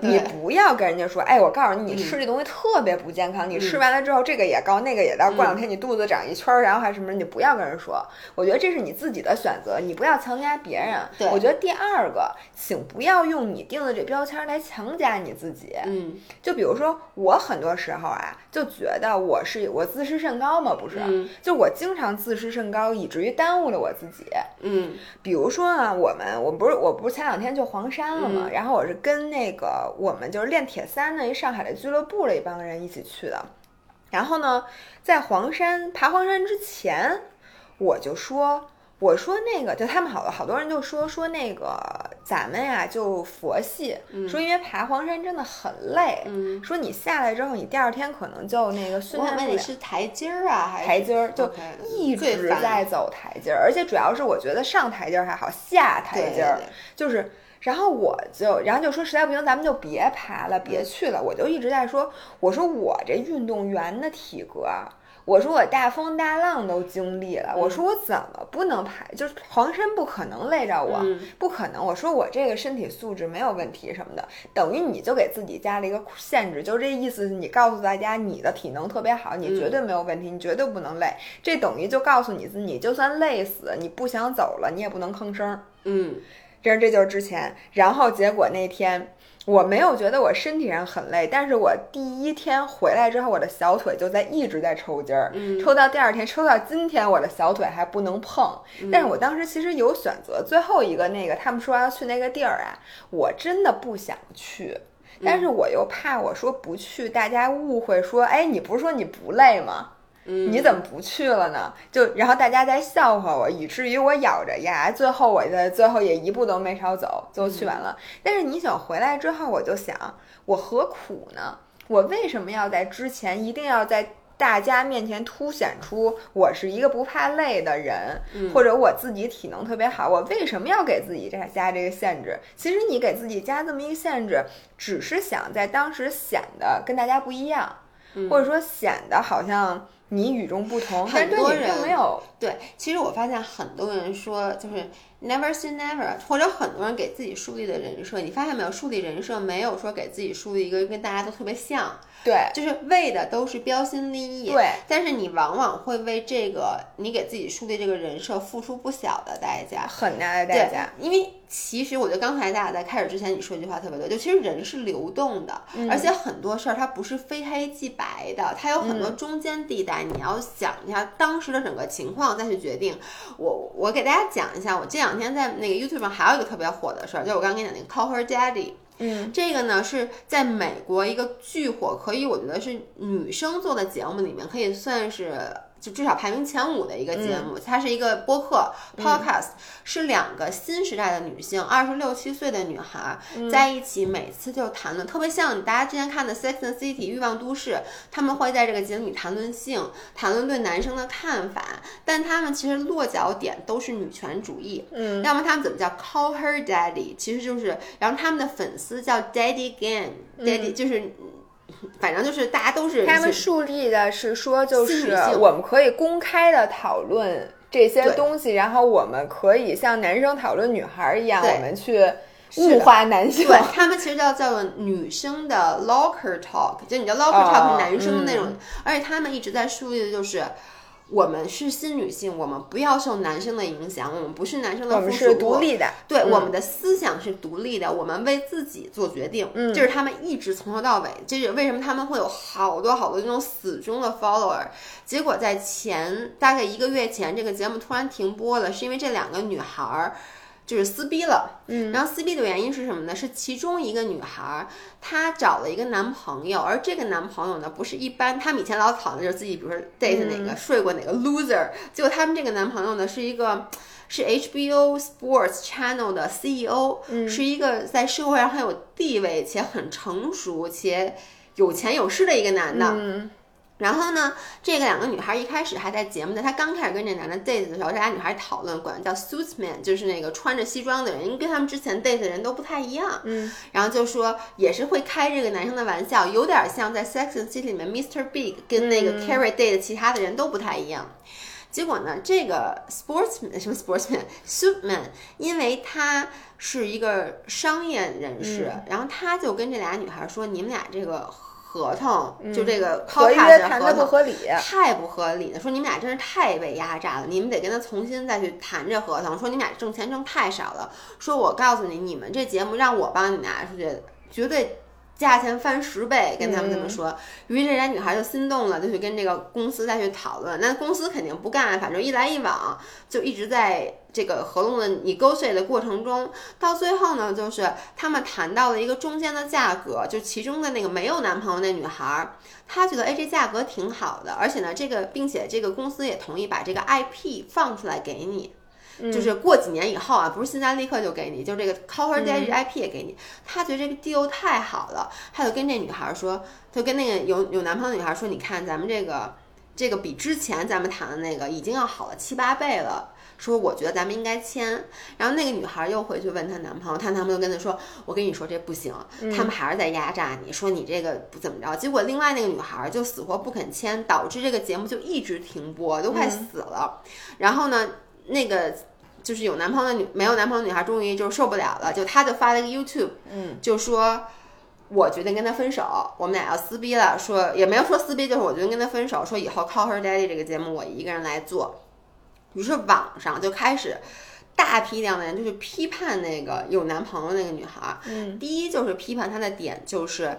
你不要跟人家说，哎，我告诉你，你吃这东西特别不健康，你吃完了之后，这个也高，那个也高，过两天你肚子长一圈儿，然后还什么，你不要跟人说。我觉得这是你自己的选择，你不要强加别人。我觉得第二个，请不要用你定的这标签来强加你自己。嗯，就比如说我很多时候啊，就觉得我是我自视甚高嘛，不是？就我经常自视甚高，以至于耽误了我自己。嗯。比如说啊，我们我不是我不是前两天去黄山了嘛？然后我是跟那个我们就是练铁三的一上海的俱乐部的一帮人一起去的。然后呢，在黄山爬黄山之前，我就说。我说那个，就他们好好多人就说说那个咱们呀就佛系，说因为爬黄山真的很累，说你下来之后，你第二天可能就那个训练不了。是台阶儿啊，还是台阶儿？就一直在走台阶儿，而且主要是我觉得上台阶儿还好，下台阶儿就是。然后我就，然后就说实在不行，咱们就别爬了，别去了。我就一直在说，我说我这运动员的体格。我说我大风大浪都经历了，我说我怎么不能排？就是黄山不可能累着我，不可能。我说我这个身体素质没有问题什么的，等于你就给自己加了一个限制，就这意思。你告诉大家你的体能特别好，你绝对没有问题，你绝对不能累。这等于就告诉你自己，就算累死，你不想走了，你也不能吭声。嗯，这这就是之前，然后结果那天。我没有觉得我身体上很累，但是我第一天回来之后，我的小腿就在一直在抽筋儿，抽到第二天，抽到今天，我的小腿还不能碰。但是我当时其实有选择，最后一个那个他们说要去那个地儿啊，我真的不想去，但是我又怕我说不去，大家误会说，哎，你不是说你不累吗？你怎么不去了呢？就然后大家在笑话我，以至于我咬着牙，最后我在最后也一步都没少走，最后去完了。但是你想回来之后，我就想，我何苦呢？我为什么要在之前一定要在大家面前凸显出我是一个不怕累的人，或者我自己体能特别好？我为什么要给自己这加这个限制？其实你给自己加这么一个限制，只是想在当时显得跟大家不一样，或者说显得好像。你与众不同，很多人没有对。其实我发现很多人说就是 never say never，或者很多人给自己树立的人设，你发现没有？树立人设没有说给自己树立一个跟大家都特别像。对，就是为的都是标新立异。对，但是你往往会为这个你给自己树立这个人设付出不小的代价，很大的代价。因为其实我觉得刚才大家在开始之前你说一句话特别对，就其实人是流动的，而且很多事儿它不是非黑即白的，它有很多中间地带。你要想一下当时的整个情况再去决定。我我给大家讲一下，我这两天在那个 YouTube 上还有一个特别火的事儿，就是我刚刚跟你讲那个 Call Her Daddy。嗯，这个呢是在美国一个巨火，可以我觉得是女生做的节目里面可以算是。就至少排名前五的一个节目，它是一个播客 podcast，是两个新时代的女性，二十六七岁的女孩在一起，每次就谈论特别像大家之前看的《Sex and City》欲望都市，他们会在这个节目里谈论性，谈论对男生的看法，但他们其实落脚点都是女权主义。嗯，要么他们怎么叫 call her daddy，其实就是，然后他们的粉丝叫 daddy gang，daddy 就是。反正就是大家都是他们树立的是说，就是我们可以公开的讨论这些东西，然后我们可以像男生讨论女孩一样，我们去物化男性。对他们其实叫叫做女生的 locker talk，就你知道 locker talk 是男生的那种，而且他们一直在树立的就是。我们是新女性，我们不要受男生的影响，我们不是男生的附属物。我们是独立的，对，嗯我们的思想是独立的，我们为自己做决定。嗯，这是他们一直从头到尾，这是为什么他们会有好多好多这种死忠的 follower。结果在前大概一个月前，这个节目突然停播了，是因为这两个女孩儿。就是撕逼了，嗯，然后撕逼的原因是什么呢？是其中一个女孩儿，她找了一个男朋友，而这个男朋友呢，不是一般，他们以前老讨论就是自己，比如说 date 哪个、睡过哪个 loser，结果他们这个男朋友呢，是一个是 HBO Sports Channel 的 CEO，、是一个在社会上很有地位且很成熟且有钱有势的一个男的，嗯然后呢，这个两个女孩一开始还在节目的，她刚开始跟这男的 date 的时候，这俩女孩讨论管叫 suitsman，就是那个穿着西装的人，因为跟他们之前 date 的人都不太一样。嗯，然后就说也是会开这个男生的玩笑，有点像在 Sex and City 里面 Mr. Big 跟那个 Carrie date 其他的人都不太一样。结果呢，这个 sportsman 什么 sportsman suitman，因为他是一个商业人士，然后他就跟这俩女孩说：“你们俩这个合同，就这个合 contract 约谈的不合理。太不合理了，说你们俩真是太被压榨了，你们得跟他重新再去谈这合同。说你们俩挣钱挣太少了，说我告诉你，你们这节目让我帮你们俩出去，绝对价钱翻十倍，跟他们这么说。于是这俩女孩就心动了，就去跟这个公司再去讨论。那公司肯定不干，反正一来一往，就一直在这个合同的 negotiate 的过程中，到最后呢，就是他们谈到了一个中间的价格，就其中的那个没有男朋友那女孩儿。她觉得哎，这价格挺好的，而且呢，这个并且这个公司也同意把这个 IP 放出来给你，就是过几年以后啊，不是现在立刻就给你，就这个 Call Her Daddy 这 IP 也给你。他觉得这个 deal 太好了，他就跟这女孩儿说，就跟那个有有男朋友的女孩儿说，你看咱们这个这个比之前咱们谈的那个已经要好了七八倍了。说我觉得咱们应该签，然后那个女孩又回去问她男朋友，她男朋友跟她说：“我跟你说这不行，他们还是在压榨你，说你这个不怎么着。”结果另外那个女孩就死活不肯签，导致这个节目就一直停播，都快死了。然后呢，那个就是有男朋友的女没有男朋友的女孩终于就受不了了，就她就发了一个 YouTube，嗯，就说。我决定跟他分手，我们俩要撕逼了。说也没有说撕逼，就是我决定跟他分手。说以后 Call Her Daddy 这个节目我一个人来做。于是网上就开始大批量的人就是批判那个有男朋友那个女孩儿。嗯，第一就是批判她的点就是。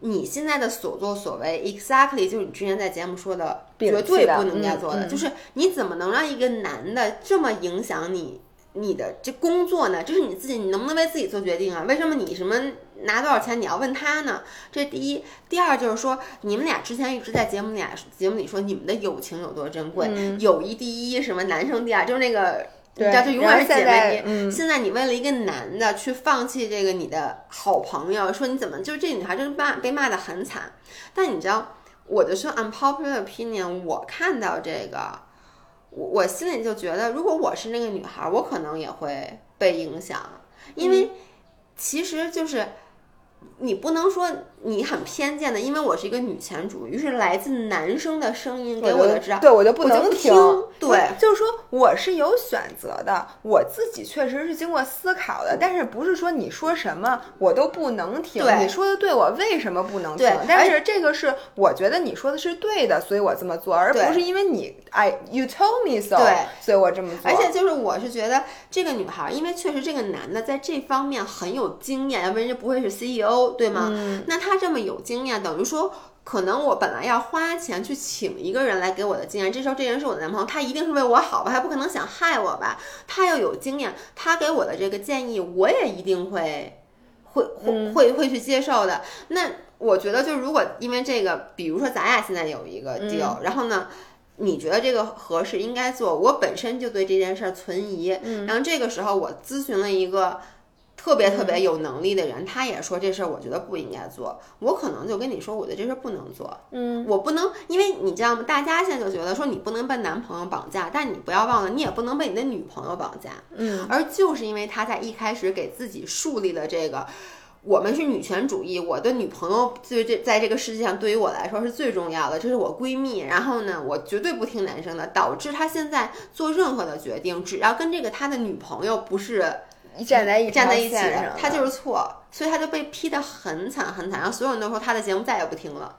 你现在的所作所为，exactly 就是你之前在节目说的，绝对不能该做的，就是你怎么能让一个男的这么影响你你的这工作呢？这是你自己，你能不能为自己做决定啊？为什么你什么拿多少钱你要问他呢？这第一。第二就是说，你们俩之前一直在节目里节目里说你们的友情有多珍贵，友谊第一，什么男生第二，就是那个。你知道，就永远是姐妹。嗯，现在你为了一个男的去放弃这个你的好朋友，说你怎么就是这女孩就是骂被骂的很惨。但你知道，我就说 unpopular opinion，我看到这个，我我心里就觉得，如果我是那个女孩，我可能也会被影响，因为其实就是。你不能说你很偏见的，因为我是一个女权主义，于是来自男生的声音给我的指导，对我就不我能听。对，就是说我是有选择的，我自己确实是经过思考的，但是不是说你说什么我都不能听？对你说的对，我为什么不能听？但是这个是我觉得你说的是对的，所以我这么做，而不是因为你哎 you told me so，对，所以我这么做。而且就是我是觉得这个女孩，因为确实这个男的在这方面很有经验，要不然人家不会是 CEO，对吗？嗯，那他这么有经验，等于说。可能我本来要花钱去请一个人来给我的经验，这时候这人是我的男朋友，他一定是为我好吧，他不可能想害我吧？他要有经验，他给我的这个建议，我也一定会会会会会去接受的。那我觉得，就如果因为这个，比如说咱俩现在有一个 deal，、然后呢？你觉得这个合适应该做？我本身就对这件事儿存疑，然后这个时候我咨询了一个特别特别有能力的人，他也说这事儿我觉得不应该做，我可能就跟你说，我觉得这事儿不能做，嗯，我不能，因为你知道吗？大家现在就觉得说你不能被男朋友绑架，但你不要忘了，你也不能被你的女朋友绑架，嗯，而就是因为他在一开始给自己树立了这个。我们是女权主义，我的女朋友对这在这个世界上对于我来说是最重要的，这是我闺蜜。然后呢，我绝对不听男生的，导致他现在做任何的决定，只要跟这个他的女朋友不是站在一站在一起他就是错，所以他就被批得很惨很惨，然后所有人都说他的节目再也不听了。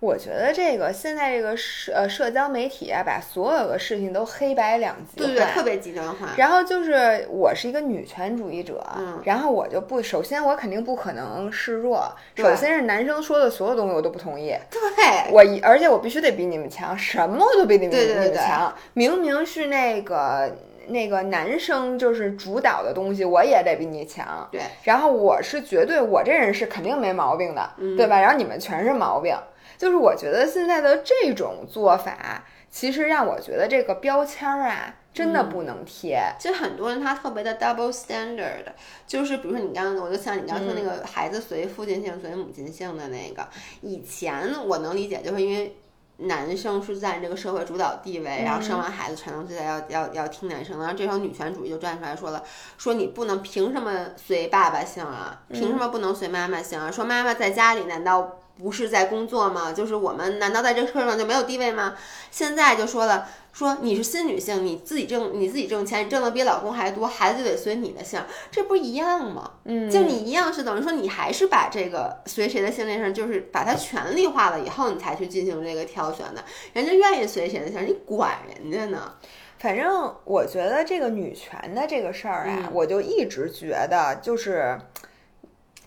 我觉得这个现在这个社呃社交媒体啊，把所有的事情都黑白两极化，对对，特别极端化。然后就是我是一个女权主义者，嗯然后我就不，首先我肯定不可能示弱，首先是男生说的所有东西我都不同意，对，我一而且我必须得比你们强，什么我都比你们对对对你们强，明明是那个。那个男生就是主导的东西，我也得比你强。对，然后我是绝对，我这人是肯定没毛病的，嗯对吧？然后你们全是毛病，就是我觉得现在的这种做法，其实让我觉得这个标签儿啊，真的不能贴。其实很多人他特别的 double standard，就是比如说你刚刚，我就像你刚刚说那嗯个孩子随父亲姓随母亲姓的那个，以前我能理解，就是因为。男生是占这个社会主导地位，然后生完孩子传宗接代要要要听男生的，然后这时候女权主义就站出来说了，说你不能凭什么随爸爸姓啊？凭什么不能随妈妈姓啊？说妈妈在家里难道不是在工作吗？就是我们难道在这个社会上就没有地位吗？现在就说了，说你是新女性，你自己挣你自己挣钱，你挣的比老公还多，孩子就得随你的姓，这不一样吗？嗯，就你一样是等于说你还是把这个随谁的姓这事儿，就是把它权利化了以后，你才去进行这个挑选的。人家愿意随谁的姓，你管人家呢？反正我觉得这个女权的这个事儿啊，我就一直觉得就是。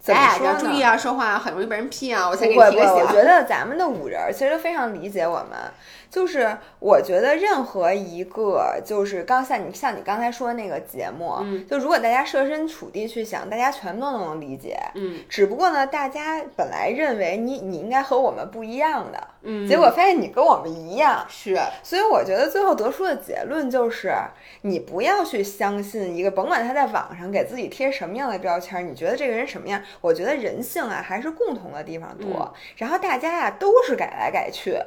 咱俩要注意啊，说话很容易被人批啊！我先给你提个醒。我觉得咱们的五人儿其实都非常理解我们。就是我觉得任何一个，就是刚像你像你刚才说的那个节目，嗯就如果大家设身处地去想，大家全都能理解。嗯只不过呢，大家本来认为你你应该和我们不一样的，嗯，结果发现你跟我们一样。是所以我觉得最后得出的结论就是，你不要去相信一个，甭管他在网上给自己贴什么样的标签儿，你觉得这个人什么样？我觉得人性啊还是共同的地方多。嗯然后大家呀、都是改来改去。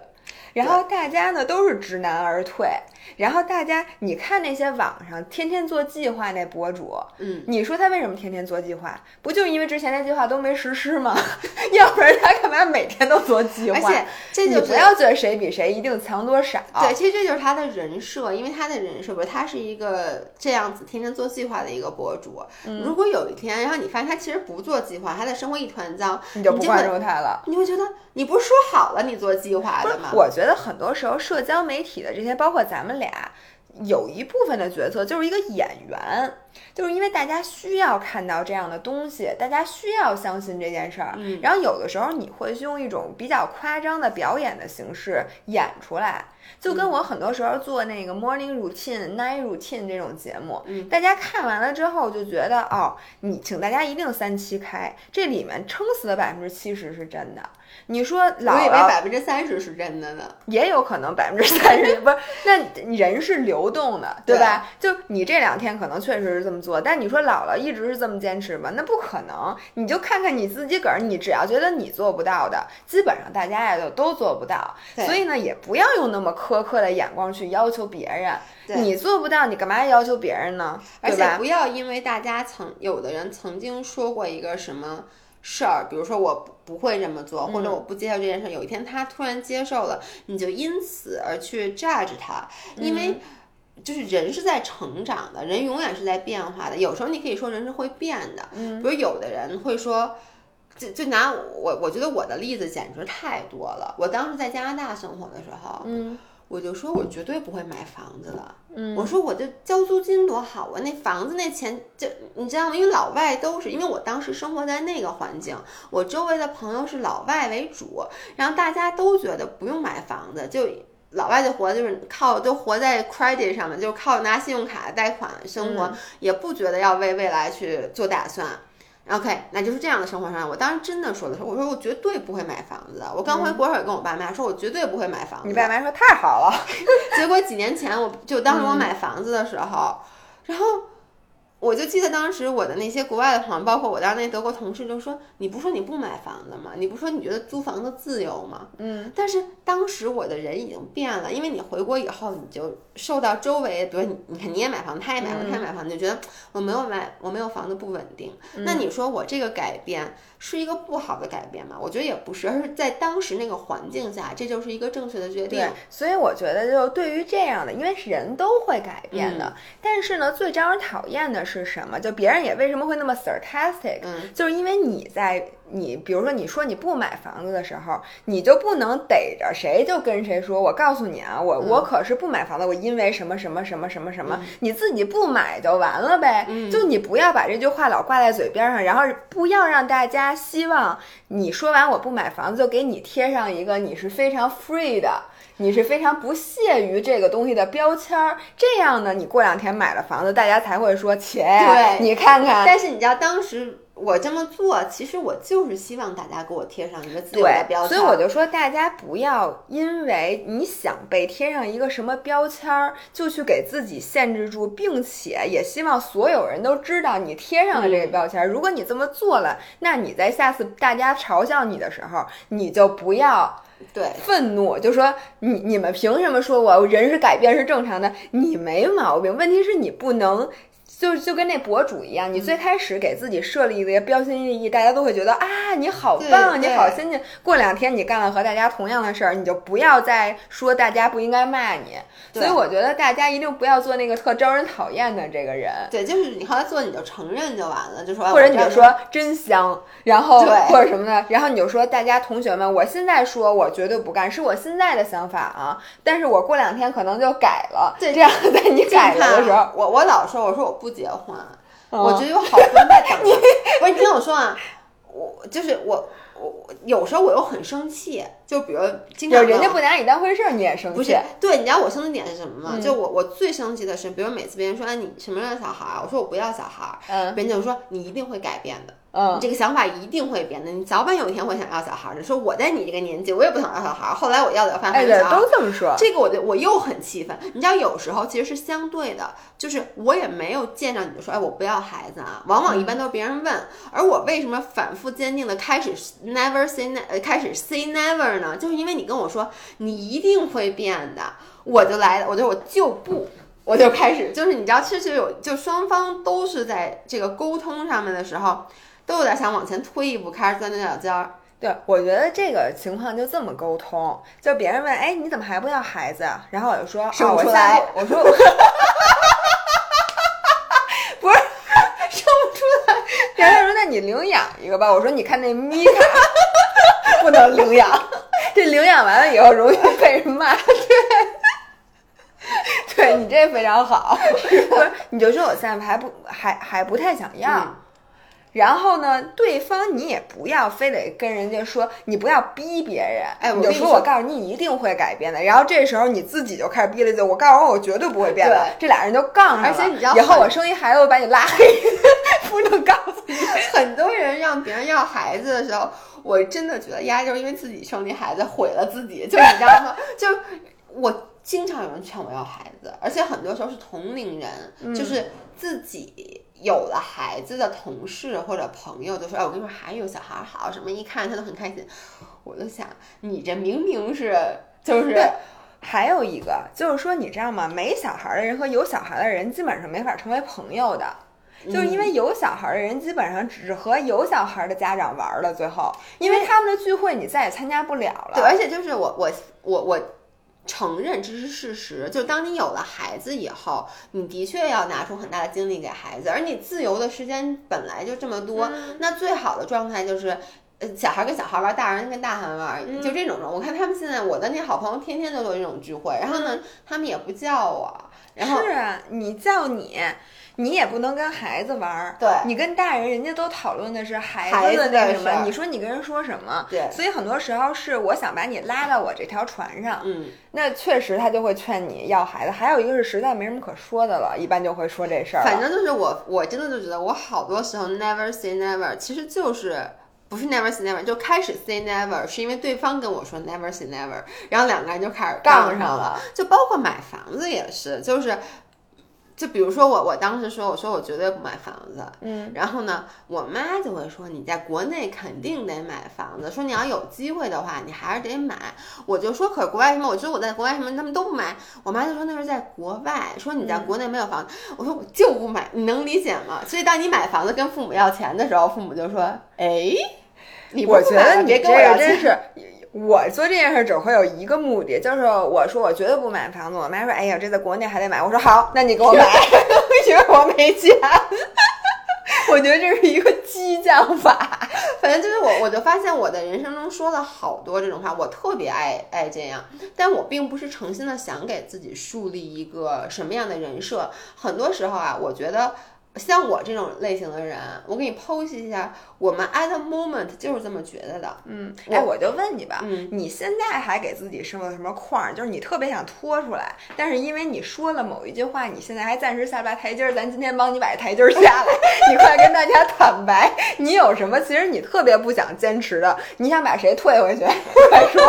然后大家呢都是知难而退，然后大家你看那些网上天天做计划那博主，嗯，你说他为什么天天做计划？不就因为之前那计划都没实施吗？要不然他干嘛每天都做计划？而且这就是不要觉得谁比谁一定强多少。对，其实这就是他的人设，因为他的人设不是他是一个这样子天天做计划的一个博主。嗯如果有一天，然后你发现他其实不做计划，他的生活一团糟，你就不关注他了。你会觉得你不是说好了你做计划的吗？，我觉得很多时候社交媒体的这些，包括咱们俩，有一部分的角色就是一个演员，就是因为大家需要看到这样的东西，大家需要相信这件事儿。嗯然后有的时候你会用一种比较夸张的表演的形式演出来。就跟我很多时候做那个 morning routine、night routine 这种节目，嗯大家看完了之后就觉得，哦，你请大家一定三七开，这里面撑死的百分之七十是真的。你说我以为姥姥百分之三十是真的呢。也有可能百分之三十不是，那人是流动的，对吧？就你这两天可能确实是这么做，但你说姥姥一直是这么坚持吗？那不可能。你就看看你自己个儿，你只要觉得你做不到的，基本上大家呀就都做不到。所以呢，也不要用那么苛刻的眼光去要求别人。对你做不到，你干嘛要求别人呢？而且不要因为大家曾有的人曾经说过一个什么事儿，比如说我不不会这么做，或嗯者我不接受这件事儿，有一天他突然接受了，你就因此而去 judge 他，因为。嗯就是人是在成长的，人永远是在变化的。有时候你可以说人是会变的，嗯比如有的人会说，就就拿我，我觉得我的例子简直太多了。我当时在加拿大生活的时候，嗯我就说我绝对不会买房子了。嗯我说我就交租金多好啊，那房子那钱就你知道吗？因为老外都是，因为我当时生活在那个环境，我周围的朋友是老外为主，然后大家都觉得不用买房子，就老外就活就是靠都活在 credit 上面，就靠拿信用卡贷款生活，也不觉得要为未来去做打算。OK，那就是这样的生活上，我当时真的说的时候，我说我绝对不会买房子的。我刚回国时候也跟我爸妈说，我绝对不会买房子。你爸妈说太好了，结果几年前，我就当时我买房子的时候，然后我就记得当时我的那些国外的朋友，包括我当时那德国同事，就说：“你不说你不买房子吗？你不说你觉得租房子自由吗？”嗯，但是当时我的人已经变了，因为你回国以后，你就受到周围，比如你，你看你也买房，他也买房，他也买房，你就觉得我没有买，我没有房子不稳定。那你说我这个改变是一个不好的改变吗？我觉得也不是，而是在当时那个环境下，这就是一个正确的决定对。，所以我觉得就对于这样的，因为人都会改变的，但是呢，最招人讨厌的是什么？就别人也为什么会那么 sarcastic？嗯，就是因为你在你，比如说你说你不买房子的时候，你就不能逮着谁就跟谁说，我告诉你啊，我、我可是不买房子，我因为什么什么什么什么什么，你自己不买就完了呗。就你不要把这句话老挂在嘴边上，然后不要让大家希望你说完我不买房子就给你贴上一个你是非常 free 的。你是非常不屑于这个东西的标签儿，这样呢，你过两天买了房子，大家才会说，切，对你看看，但是你知道当时我这么做，其实我就是希望大家给我贴上一个自由的对，标签，所以我就说，大家不要因为你想被贴上一个什么标签儿，就去给自己限制住，并且也希望所有人都知道你贴上了这个标签儿。如果你这么做了，那你在下次大家嘲笑你的时候，你就不要。对愤怒，就说你你们凭什么说我人是改变是正常的？你没毛病，问题是你不能。就就跟那博主一样，你最开始给自己设立一个标新立异，大家都会觉得啊，你好棒，你好先进。过两天你干了和大家同样的事儿，你就不要再说大家不应该骂你。所以我觉得大家一定不要做那个特招人讨厌的这个人。对，就是你后来做你就承认就完了，就说哎或者你就说真香，然后对或者什么的，然后你就说大家同学们，我现在说我绝对不干，是我现在的想法啊，但是我过两天可能就改了，对这样在你改了的时候，我我老说我说我不结婚，嗯我觉得有好多人在等。着。不是你听我说啊，我就是我我我有时候我又很生气，就比如经常人家不拿你当回事儿，你也生气，不是，对，你知道我生气点是什么吗？嗯就我我最生气的是，比如每次别人说哎你什么样的小孩儿，我说我不要小孩儿，嗯别人就说你一定会改变的。嗯你嗯，这个想法一定会变的，你早晚有一天会想要小孩儿的。说我在你这个年纪，我也不想要小孩儿，后来我要的翻哎对，翻小孩儿。都这么说，这个我就我又很气愤，你知道有时候其实是相对的，就是我也没有见着你就说，哎，我不要孩子啊，往往一般都是别人问，而我为什么反复坚定的开始 never say ne 呃开始 say never 呢？就是因为你跟我说你一定会变的，我就来了，我就我就不。我就开始，就是你知道，其实有，就双方都是在这个沟通上面的时候，都有点想往前推一步，开始钻牛角尖儿。对，我觉得这个情况就这么沟通，就别人问，哎，你怎么还不要孩子啊？然后我就说，生哦，我下不出来次我说我 不是生不出来，然后他说那你领养一个吧，我说你看那米卡不能领养，这领养完了以后容易被人骂，对。对你这非常好，不是你就说我现在还不还还不太想要，嗯然后呢，对方你也不要非得跟人家说，你不要逼别人，哎我跟你说我告诉你，你一定会改变的。然后这时候你自己就开始逼了，就我告诉我我绝对不会变的。这俩人就杠上了。而且你知道以后我生一孩子，我把你拉黑，不能告诉你。很多人让别人要孩子的时候，我真的觉得丫就是因为自己生那孩子毁了自己，就你知道吗？就我经常有人劝我要孩子，而且很多时候是同龄人，就是自己有了孩子的同事或者朋友就说：“哎，我跟你说，还有小孩儿好，什么一看他都很开心。”我就想，你这明明是就是对还有一个就是说，你知道吗？没小孩的人和有小孩的人基本上没法成为朋友的。就是因为有小孩的人基本上只和有小孩的家长玩了，最后，因为他们的聚会你再也参加不了了。对，而且就是我我我我承认这是事实，就当你有了孩子以后，你的确要拿出很大的精力给孩子，而你自由的时间本来就这么多，嗯那最好的状态就是。呃，小孩跟小孩玩，大人跟大人玩，嗯就这种状。我看他们现在，我的那好朋友天天都有这种聚会，然后呢，他们也不叫我，然后是啊，你叫你，你也不能跟孩子玩儿。对你跟大人，人家都讨论的是孩孩子子的那什么，你说你跟人说什么？对所以很多时候是我想把你拉到我这条船上，嗯，那确实他就会劝你要孩子。还有一个是实在没什么可说的了，一般就会说这事儿。反正就是我，我真的就觉得我好多时候 never say never，其实就是不是 never say never，就开始 say never，是因为对方跟我说 never say never，然后两个人就开始杠上上了。就包括买房子也是，就是。就比如说我，我当时说，我说我绝对不买房子，嗯，然后呢，我妈就会说你在国内肯定得买房子，说你要有机会的话，你还是得买。我就说，可是国外什么？我觉得我在国外什么，他们都不买。我妈就说那是在国外，说你在国内没有房子。我说我就不买，你能理解吗？所以当你买房子跟父母要钱的时候，父母就说，哎，你不我觉得你这别跟我真是，我做这件事只会有一个目的，就是我说我绝对不买房子。我妈说：“哎呀，这在国内还得买。”我说：“好，那你给我买，因为我没钱。”我觉得这是一个激将法。反正就是我，我就发现我的人生中说了好多这种话，我特别爱爱这样，但我并不是诚心的想给自己树立一个什么样的人设。很多时候啊，我觉得。像我这种类型的人，我给你剖析一下，我们 at the moment 就是这么觉得的。嗯，哎，我就问你吧，嗯，你现在还给自己设了什么框？就是你特别想拖出来，但是因为你说了某一句话，你现在还暂时下不来台阶儿。咱今天帮你把台阶儿下来，你快跟大家坦白，你有什么？其实你特别不想坚持的，你想把谁退回去？快说。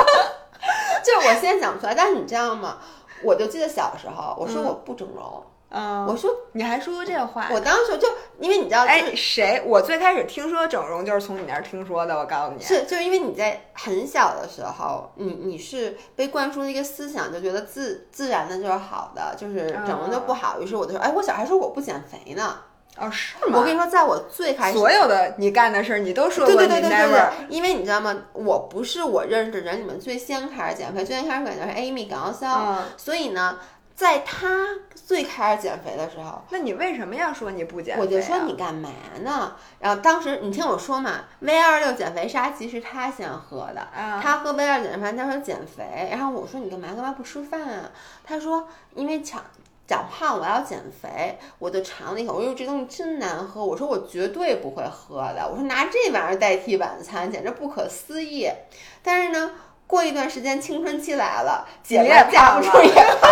就我现在想不出来，但是你知道吗？我就记得小时候，我说我不整容。嗯，我说你还说过这话，我当时就因为你知道，哎，谁？我最开始听说整容就是从你那儿听说的。我告诉你，是就是因为你在很小的时候，你你是被灌输一个思想，就觉得自自然的就是好的，就是整容就不好。于是我就说，哎，我小孩说我不减肥呢。哦，是吗？我跟你说，在我最开始，所有的你干的事儿，你都说过。对对对对对。因为你知道吗？我不是我认识的人里面最先开始减肥，最先开始减肥是 Amy 高潇，所以呢。在他最开始减肥的时候，那你为什么要说你不减肥？我就说你干嘛呢？然后当时你听我说嘛，V 二六减肥沙棘是他先喝的，他喝 V 二减肥，他说减肥。然后我说你干嘛干嘛不吃饭啊？他说因为长长胖，我要减肥。我就尝了一口，我说这东西真难喝。我说我绝对不会喝的。我说拿这玩意儿代替晚餐，简直不可思议。但是呢。过一段时间，青春期来了，姐也架不住也胖。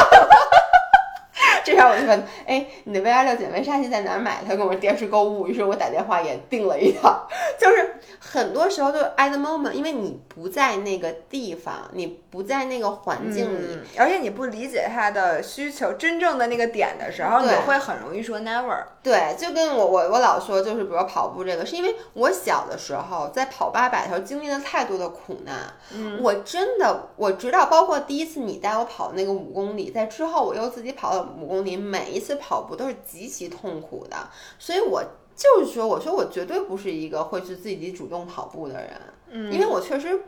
这时候我就问，哎，你的 V R 六减肥沙剂在哪儿买的？他跟我说电视购物。于是我打电话也订了一套。就是很多时候就 at the moment，因为你不在那个地方，你不在那个环境里，而且你不理解他的需求，真正的那个点的时候，你会很容易说 never。对，就跟我我我老说，就是比如跑步这个，是因为我小的时候在跑八百的时候经历了太多的苦难。嗯，我真的我知道，包括第一次你带我跑那个五公里，在之后我又自己跑了五公里，每一次跑步都是极其痛苦的。所以我就是说，我说我绝对不是一个会去自己主动跑步的人。嗯，因为我确实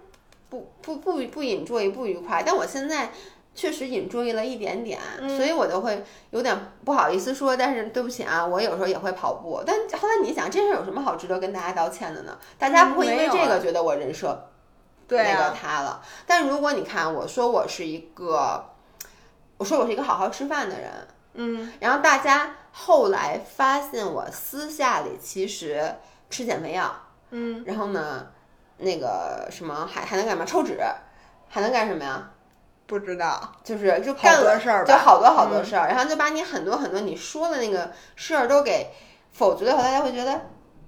不不不不引注意不愉快，但我现在。确实引注意了一点点，所以我就会有点不好意思说。但是对不起啊，我有时候也会跑步。但后来你想，这事有什么好值得跟大家道歉的呢？大家不会因为这个觉得我人设那个塌了。但如果你看，我说我是一个，我说我是一个好好吃饭的人，嗯，然后大家后来发现我私下里其实吃减肥药，嗯，然后呢，那个什么还还能干嘛？抽脂，还能干什么呀？不知道，就是就干了事儿，就好多好多事儿，然后就把你很多很多你说的那个事儿都给否决了以后，大家会觉得，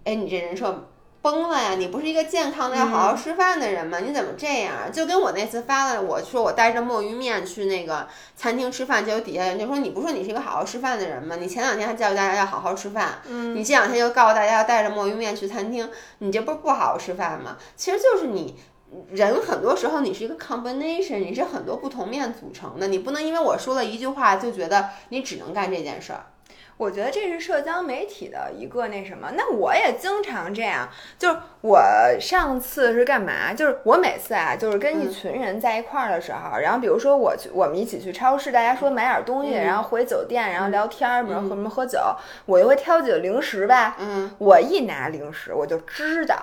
哎，你这人设崩了呀！你不是一个健康的要好好吃饭的人吗？你怎么这样？就跟我那次发了，我说我带着墨鱼面去那个餐厅吃饭，结果底下人就说你不说你是一个好好吃饭的人吗？你前两天还教育大家要好好吃饭，嗯，你这两天又告诉大家要带着墨鱼面去餐厅，你这不是不好好吃饭吗？其实就是你。人很多时候你是一个 combination，你是很多不同面组成的，你不能因为我说了一句话就觉得你只能干这件事儿。我觉得这是社交媒体的一个那什么，那我也经常这样，就是我上次是干嘛？就是我每次啊，就是跟一群人在一块儿的时候，然后比如说我去，我们一起去超市，大家说买点东西，然后回酒店，然后聊天，比如喝什么喝酒，我就会挑几个零食吧。嗯，我一拿零食，我就知道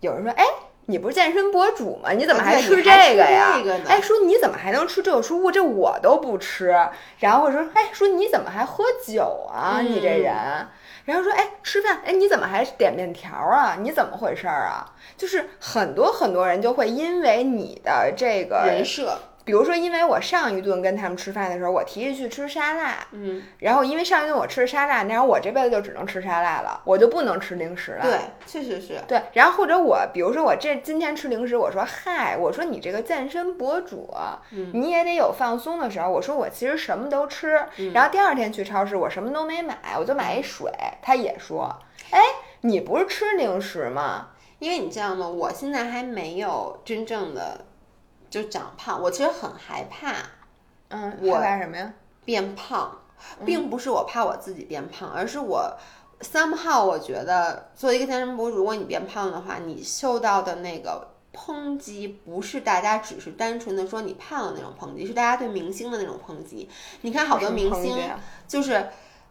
有人说，哎。你不是健身博主吗？你怎么还吃这个呀？哎，说你怎么还能吃这个？食物这我都不吃。然后我说，哎，说你怎么还喝酒啊？你这人。然后说，哎，吃饭，哎，你怎么还点面条啊？你怎么回事儿啊？就是很多很多人就会因为你的这个人设。比如说，因为我上一顿跟他们吃饭的时候，我提议去吃沙拉，嗯，然后因为上一顿我吃沙拉，那我这辈子就只能吃沙拉了，我就不能吃零食了。对，确实是。对，然后或者我，比如说我这今天吃零食，我说嗨，我说你这个健身博主，你也得有放松的时候。我说我其实什么都吃，然后第二天去超市，我什么都没买，我就买一水。他也说，哎，你不是吃零食吗？因为你知道吗？我现在还没有真正的。就长胖，我其实很害怕，嗯，害怕什么呀？变胖，并不是我怕我自己变胖，而是我 somehow 我觉得作为一个健身博主，如果你变胖的话，你受到的那个抨击不是大家只是单纯的说你胖的那种抨击，是大家对明星的那种抨击。你看好多明星就是。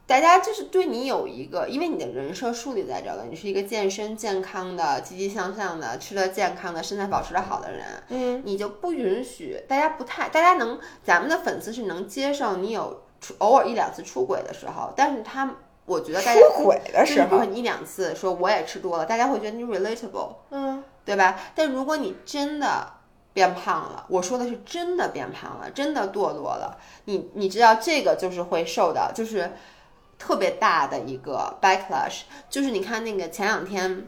大家就是对你有一个，因为你的人设树立在这了，你是一个健身健康的、积极向上的、吃的健康的、身材保持的好的人，嗯，你就不允许大家不太，大家能，咱们的粉丝是能接受你有出偶尔一两次出轨的时候，但是他，我觉得大家出轨的时候，比如说你一两次说我也吃多了，大家会觉得你 relatable，嗯，对吧？但如果你真的变胖了，我说的是真的变胖了，真的堕落了，你你知道这个就是会受到就是。特别大的一个 backlash，就是你看那个前两天，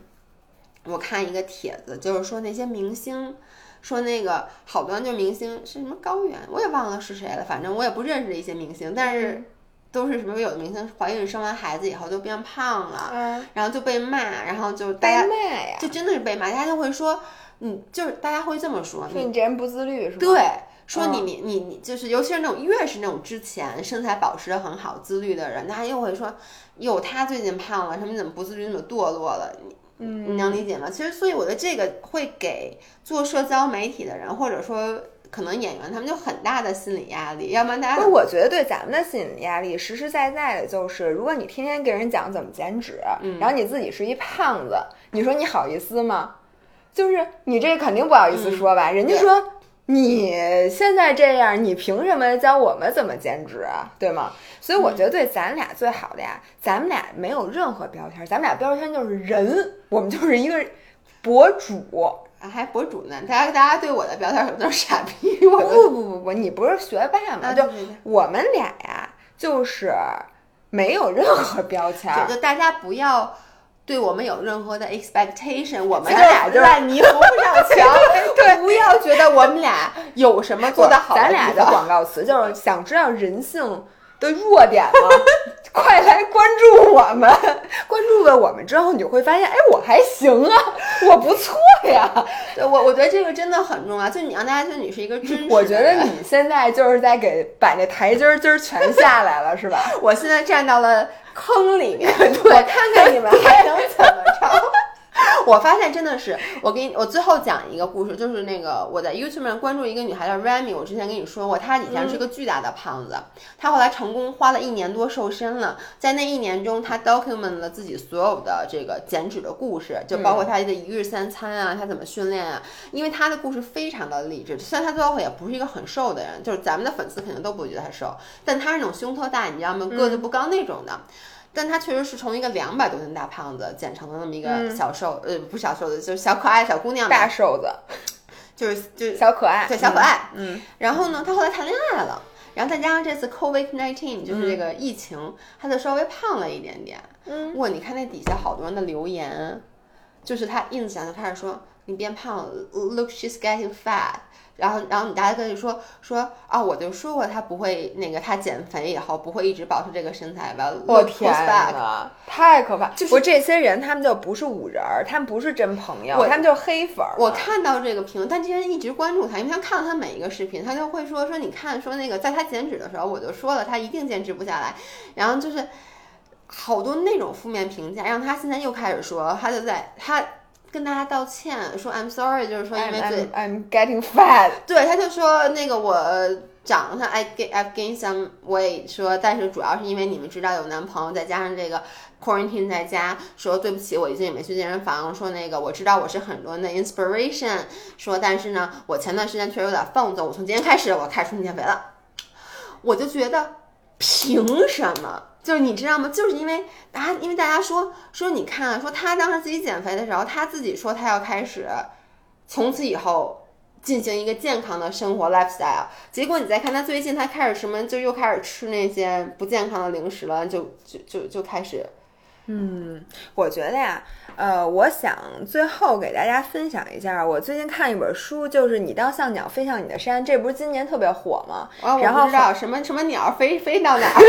我看一个帖子，就是说那些明星，说那个好多就明星是什么高原，我也忘了是谁了，反正我也不认识的一些明星，但是都是什么有的明星怀孕生完孩子以后就变胖了，嗯，然后就被骂，然后就大家被骂呀，就真的是被骂，大家就会说，你，就是大家会这么说，说你这人不自律是吧？对。说你你你你就是，尤其是那种越是那种之前身材保持的很好、自律的人，大家又会说，哟，他最近胖了，什么怎么不自律，怎么堕落了？你嗯，你能理解吗？其实，所以我觉得这个会给做社交媒体的人，或者说可能演员，他们就很大的心理压力。要不然大家，不是，我觉得对咱们的心理压力，实实在在的就是，如果你天天给人讲怎么减脂，嗯、然后你自己是一胖子，你说你好意思吗？就是你这肯定不好意思说吧？嗯、人家说。你现在这样，你凭什么教我们怎么兼职啊？对吗？所以我觉得对咱俩最好的呀，咱们俩没有任何标签，咱们俩标签就是人，我们就是一个博主啊，还博主呢。大家大家对我的标签可能都是傻逼。不不不不不，你不是学霸吗？就我们俩呀，就是没有任何标签，就大家不要。对我们有任何的 expectation，我们俩就是烂泥扶不上墙。对，不要觉得我们俩有什么做得好。咱俩的广告词就是想知道人性的弱点吗？快来关注我们！关注了我们之后，你就会发现，哎，我还行啊，我不错呀。对我，我觉得这个真的很重要。就你让大家觉得你是一个真实。我觉得你现在就是在给把那台阶儿今儿全下来了，是吧？我现在站到了。坑里面，我看看你们还能怎么着？我发现真的是，我给你，我最后讲一个故事，就是那个我在 YouTube 上关注一个女孩叫 Remy，我之前跟你说过，她以前是个巨大的胖子，她后来成功花了一年多瘦身了，在那一年中，她 document 了自己所有的这个减脂的故事，就包括她的一日三餐啊，她怎么训练啊，因为她的故事非常的励志，虽然她最后也不是一个很瘦的人，就是咱们的粉丝肯定都不会觉得她瘦，但她是那种胸特大，你知道吗？个子不高那种的。但他确实是从一个两百多斤大胖子减成了那么一个小瘦，呃，不是小瘦子，就是小可爱小姑娘，大瘦子，就是就是小可爱，对小可爱。嗯，然后呢，他后来谈恋爱了，然后再加上这次 COVID nineteen 就是这个疫情，他就稍微胖了一点点。嗯，哇，你看那底下好多人的留言，就是他 ins 上就开始说你变胖了，look she's getting fat。然后，然后你大家跟你说说啊，我就说过他不会那个，他减肥以后不会一直保持这个身材吧？我天哪，太可怕！就是我这些人，他们就不是五人儿，他们不是真朋友，他们就是黑粉儿。我看到这个评论，但这些人一直关注他，因为他看了他每一个视频，他就会说说你看，说那个在他减脂的时候，我就说了他一定坚持不下来，然后就是好多那种负面评价，让他现在又开始说，他就在他。跟大家道歉，说 I'm sorry，就是说因为最 I'm getting fat，对，他就说那个我长得 I get I've gained some weight，说但是主要是因为你们知道有男朋友，再加上这个 quarantine 在家，说对不起，我已经也没去健身房，说那个我知道我是很多人的 inspiration，说但是呢，我前段时间确实有点放纵，我从今天开始我开始重新减肥了，我就觉得凭什么？就是你知道吗？就是因为大家，因为大家说说你看，说他当时自己减肥的时候，他自己说他要开始从此以后进行一个健康的生活 lifestyle。结果你再看他最近，他开始什么，就又开始吃那些不健康的零食了，就就就就开始。嗯，我觉得呀，呃，我想最后给大家分享一下，我最近看一本书，就是《你当像鸟飞向你的山》，这不是今年特别火吗？啊，然后我不知道什么什么鸟飞飞到哪儿。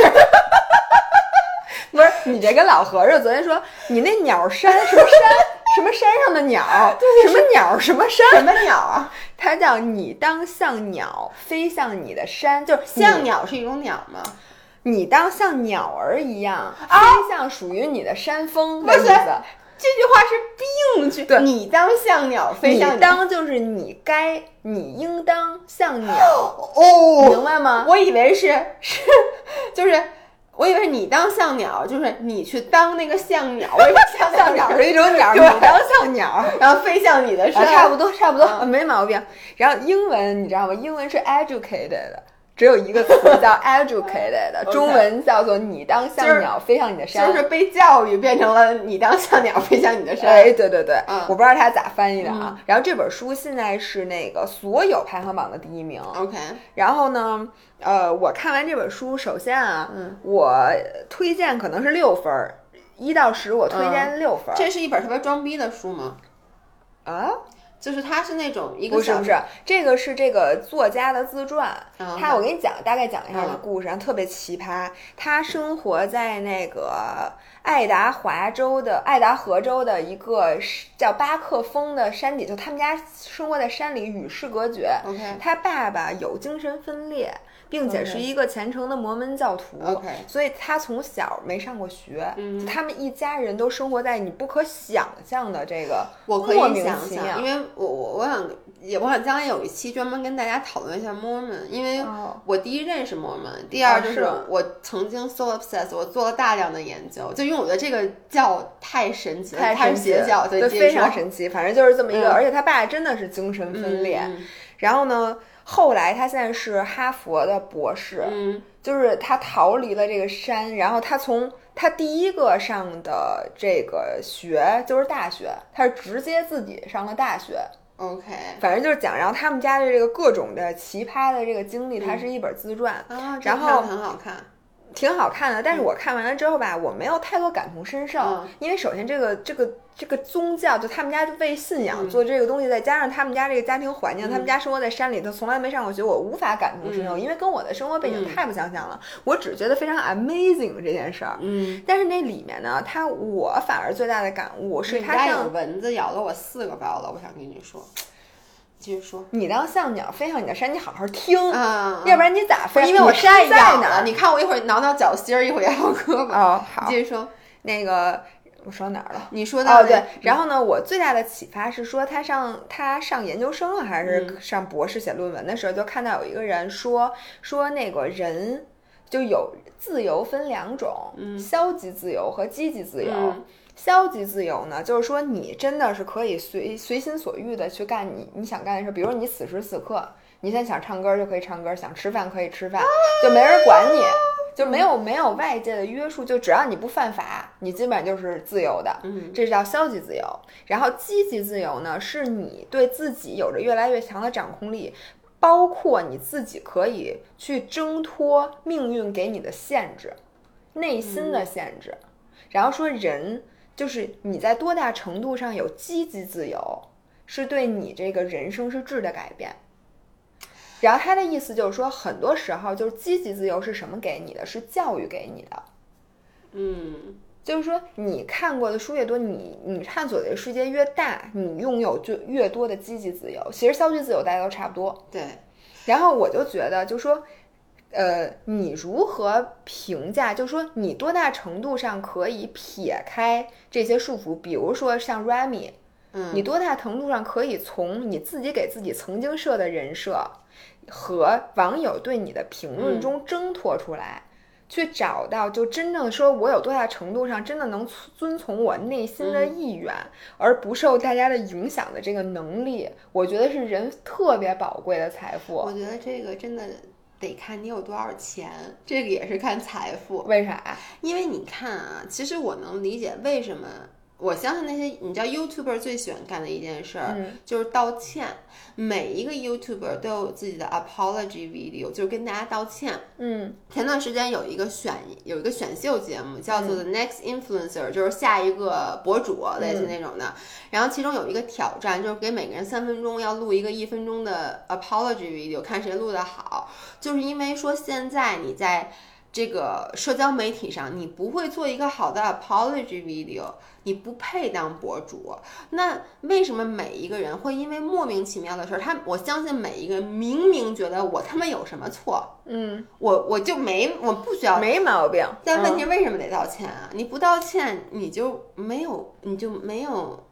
不是你这跟老和尚昨天说，你那鸟山什么山什么山上的鸟，什么鸟什么山什么鸟啊？它叫你当像鸟飞向你的山，就是像鸟是一种鸟吗？你当像鸟儿一样飞向属于你的山峰的意思。这句话是病句，对你当像鸟飞向你当就是你该，你应当像鸟，哦，明白吗？我以为是是 就是。我以为是你当像鸟，就是你去当那个像鸟，我以为像像鸟是一种鸟，你当像鸟。然后飞向你的啊，身，差不多，差不多，嗯没毛病。然后英文你知道吗？英文是 educated，只有一个词叫 educated，中文叫做你当就是像鸟飞向你的山。就是被教育变成了你当像鸟飞向你的山。哎，对对对，嗯我不知道他咋翻译的啊。然后这本书现在是那个所有排行榜的第一名。OK，然后呢，呃，我看完这本书，首先啊，嗯我推荐可能是六分儿，一到十我推荐六分儿。这是一本特别装逼的书吗？啊，就是他是那种一个小不是不是，这个是这个作家的自传。嗯他我给你讲，大概讲一下这个故事，然后特别奇葩。他生活在那个爱达华州的爱达荷州的一个是叫巴克峰的山底，就他们家生活在山里，与世隔绝。OK 他爸爸有精神分裂，并且是一个虔诚的摩门教徒。OK 所以他从小没上过学，嗯他们一家人都生活在你不可想象的这个我可以想其妙想，因为我我我想也我想将来有一期专门跟大家讨论一下 Mormon，因为哦我第一认识 Mormon，第二就是我曾经 so obsessed，我做了大量的研究，就因为我觉得这个教太神奇了，太邪教，对，非常神奇。反正就是这么一个，嗯而且他爸真的是精神分裂。嗯然后呢，后来他现在是哈佛的博士，嗯就是他逃离了这个山，然后他从他第一个上的这个学就是大学，他是直接自己上了大学。，OK 反正就是讲，然后他们家的这个各种的奇葩的这个经历，它是一本自传。啊，然后很好看，挺好看的，但是我看完了之后吧，我没有太多感同身受，嗯。因为首先这个这个这个宗教，就他们家为信仰嗯。做这个东西，再加上他们家这个家庭环境，他们家生活在山里头，从来没上过学，我无法感同身受，因为跟我的生活背景嗯。太不相像了。我只觉得非常 amazing 这件事儿，嗯，但是那里面呢，他我反而最大的感悟是它你家有像蚊子咬了我四个包了，我想跟你说，继续说，你当像鸟飞上你的山，你好好听，啊，要不然你咋飞？因为我你山在哪儿？你看我一会儿挠挠脚心儿，一会儿咬胳膊。哦，好，继续说，那个我说哪儿了？你说到哦，对，然后呢，我最大的启发是说，他上他上研究生了还是嗯上博士写论文的时候，就看到有一个人说说那个人就有自由分两种，消极自由和积极自由。嗯消极自由呢，就是说你真的是可以随随心所欲的去干你你想干的事，比如你此时此刻，你现在想唱歌就可以唱歌，想吃饭可以吃饭，就没人管你，就没有没有外界的约束，就只要你不犯法，你基本上就是自由的。嗯这叫消极自由。然后积极自由呢，是你对自己有着越来越强的掌控力，包括你自己可以去挣脱命运给你的限制，内心的限制。然后说人就是你在多大程度上有积极自由，是对你这个人生是质的改变。然后他的意思就是说，很多时候就是积极自由是什么给你的？是教育给你的。嗯就是说，你看过的书越多，你你探索的世界越大，你拥有就越多的积极自由。其实消极自由大家都差不多。对，然后我就觉得，就说，呃，你如何评价？就说你多大程度上可以撇开这些束缚？比如说像 Remy，嗯你多大程度上可以从你自己给自己曾经设的人设和网友对你的评论中挣脱出来？去找到，就真正说，我有多大程度上真的能遵从我内心的意愿，而不受大家的影响的这个能力，我觉得是人特别宝贵的财富。我觉得这个真的得看你有多少钱，这个也是看财富。为啥？因为你看啊，其实我能理解为什么。我相信那些你知道 YouTuber 最喜欢干的一件事儿、嗯就是道歉，每一个 YouTuber 都有自己的 apology video，就是跟大家道歉。嗯前段时间有一个选有一个选秀节目叫做 The Next Influencer，、就是下一个博主类似那种的。然后其中有一个挑战，就是给每个人三分钟要录一个一分钟的 apology video，看谁录的好。就是因为说现在你在这个社交媒体上，你不会做一个好的 apology video，你不配当博主。那为什么每一个人会因为莫名其妙的事儿，他我相信每一个人明明觉得我他妈有什么错，嗯，我我就没我不需要。没毛病。但问题嗯为什么得道歉啊？你不道歉，你就没有你就没有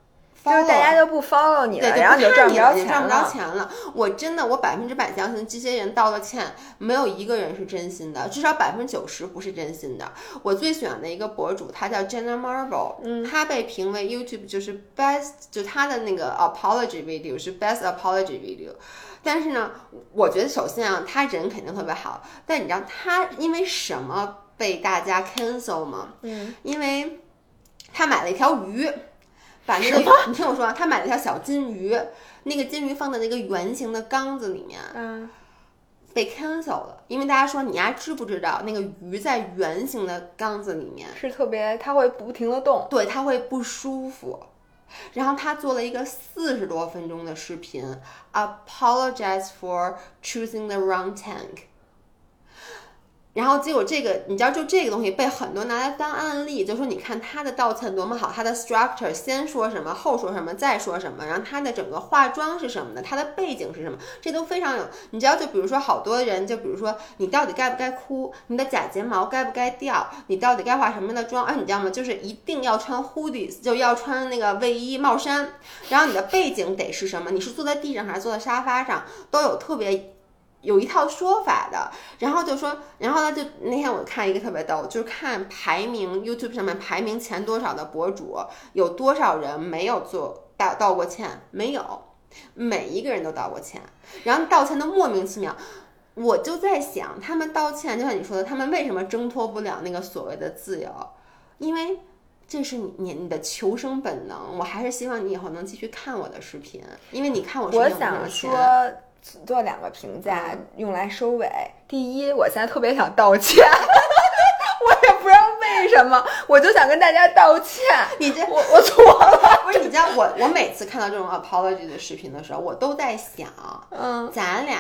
就是大家都不 follow 你了，对，然后你就赚不着你赚不着。钱了。我真的，我百分之百相信这些人道了歉，没有一个人是真心的，至少百分之九十不是真心的。我最喜欢的一个博主，他叫 Jenna Marble，嗯，他被评为 YouTube 就是 best，就他的那个 apology video 是 best apology video。但是呢，我觉得首先啊，他人肯定特别好，但你知道他因为什么被大家 cancel 吗？嗯，因为他买了一条鱼。把那个，你听我说，他买了条小金鱼，那个金鱼放在那个圆形的缸子里面，嗯，被 cancel 了，因为大家说你丫知不知道那个鱼在圆形的缸子里面是特别，它会不停的动，对，它会不舒服。然后他做了一个四十多分钟的视频，apologize for choosing the wrong tank。然后结果这个，你知道，就这个东西被很多拿来当案例，就说你看他的道歉多么好，他的 structure 先说什么，后说什么，再说什么，然后他的整个化妆是什么的，他的背景是什么，这都非常有。你知道，就比如说好多人，就比如说你到底该不该哭，你的假睫毛该不该掉，你到底该化什么样的妆？哎，你知道吗？就是一定要穿 hoodies，就要穿那个卫衣帽衫，然后你的背景得是什么？你是坐在地上还是坐在沙发上，都有特别。有一套说法的，然后就说，然后呢，就那天我看一个特别逗，就是看排名 YouTube 上面排名前多少的博主，有多少人没有做道道过歉？没有，每一个人都道过歉，然后道歉的莫名其妙。我就在想，他们道歉，就像你说的，他们为什么挣脱不了那个所谓的自由？因为这是你你你的求生本能。我还是希望你以后能继续看我的视频，因为你看我视频我说做两个评价嗯用来收尾。第一，我现在特别想道歉，我也不知道为什么，我就想跟大家道歉。你这我我错了，不是，你知道我我每次看到这种 apology 的视频的时候，我都在想，嗯，咱俩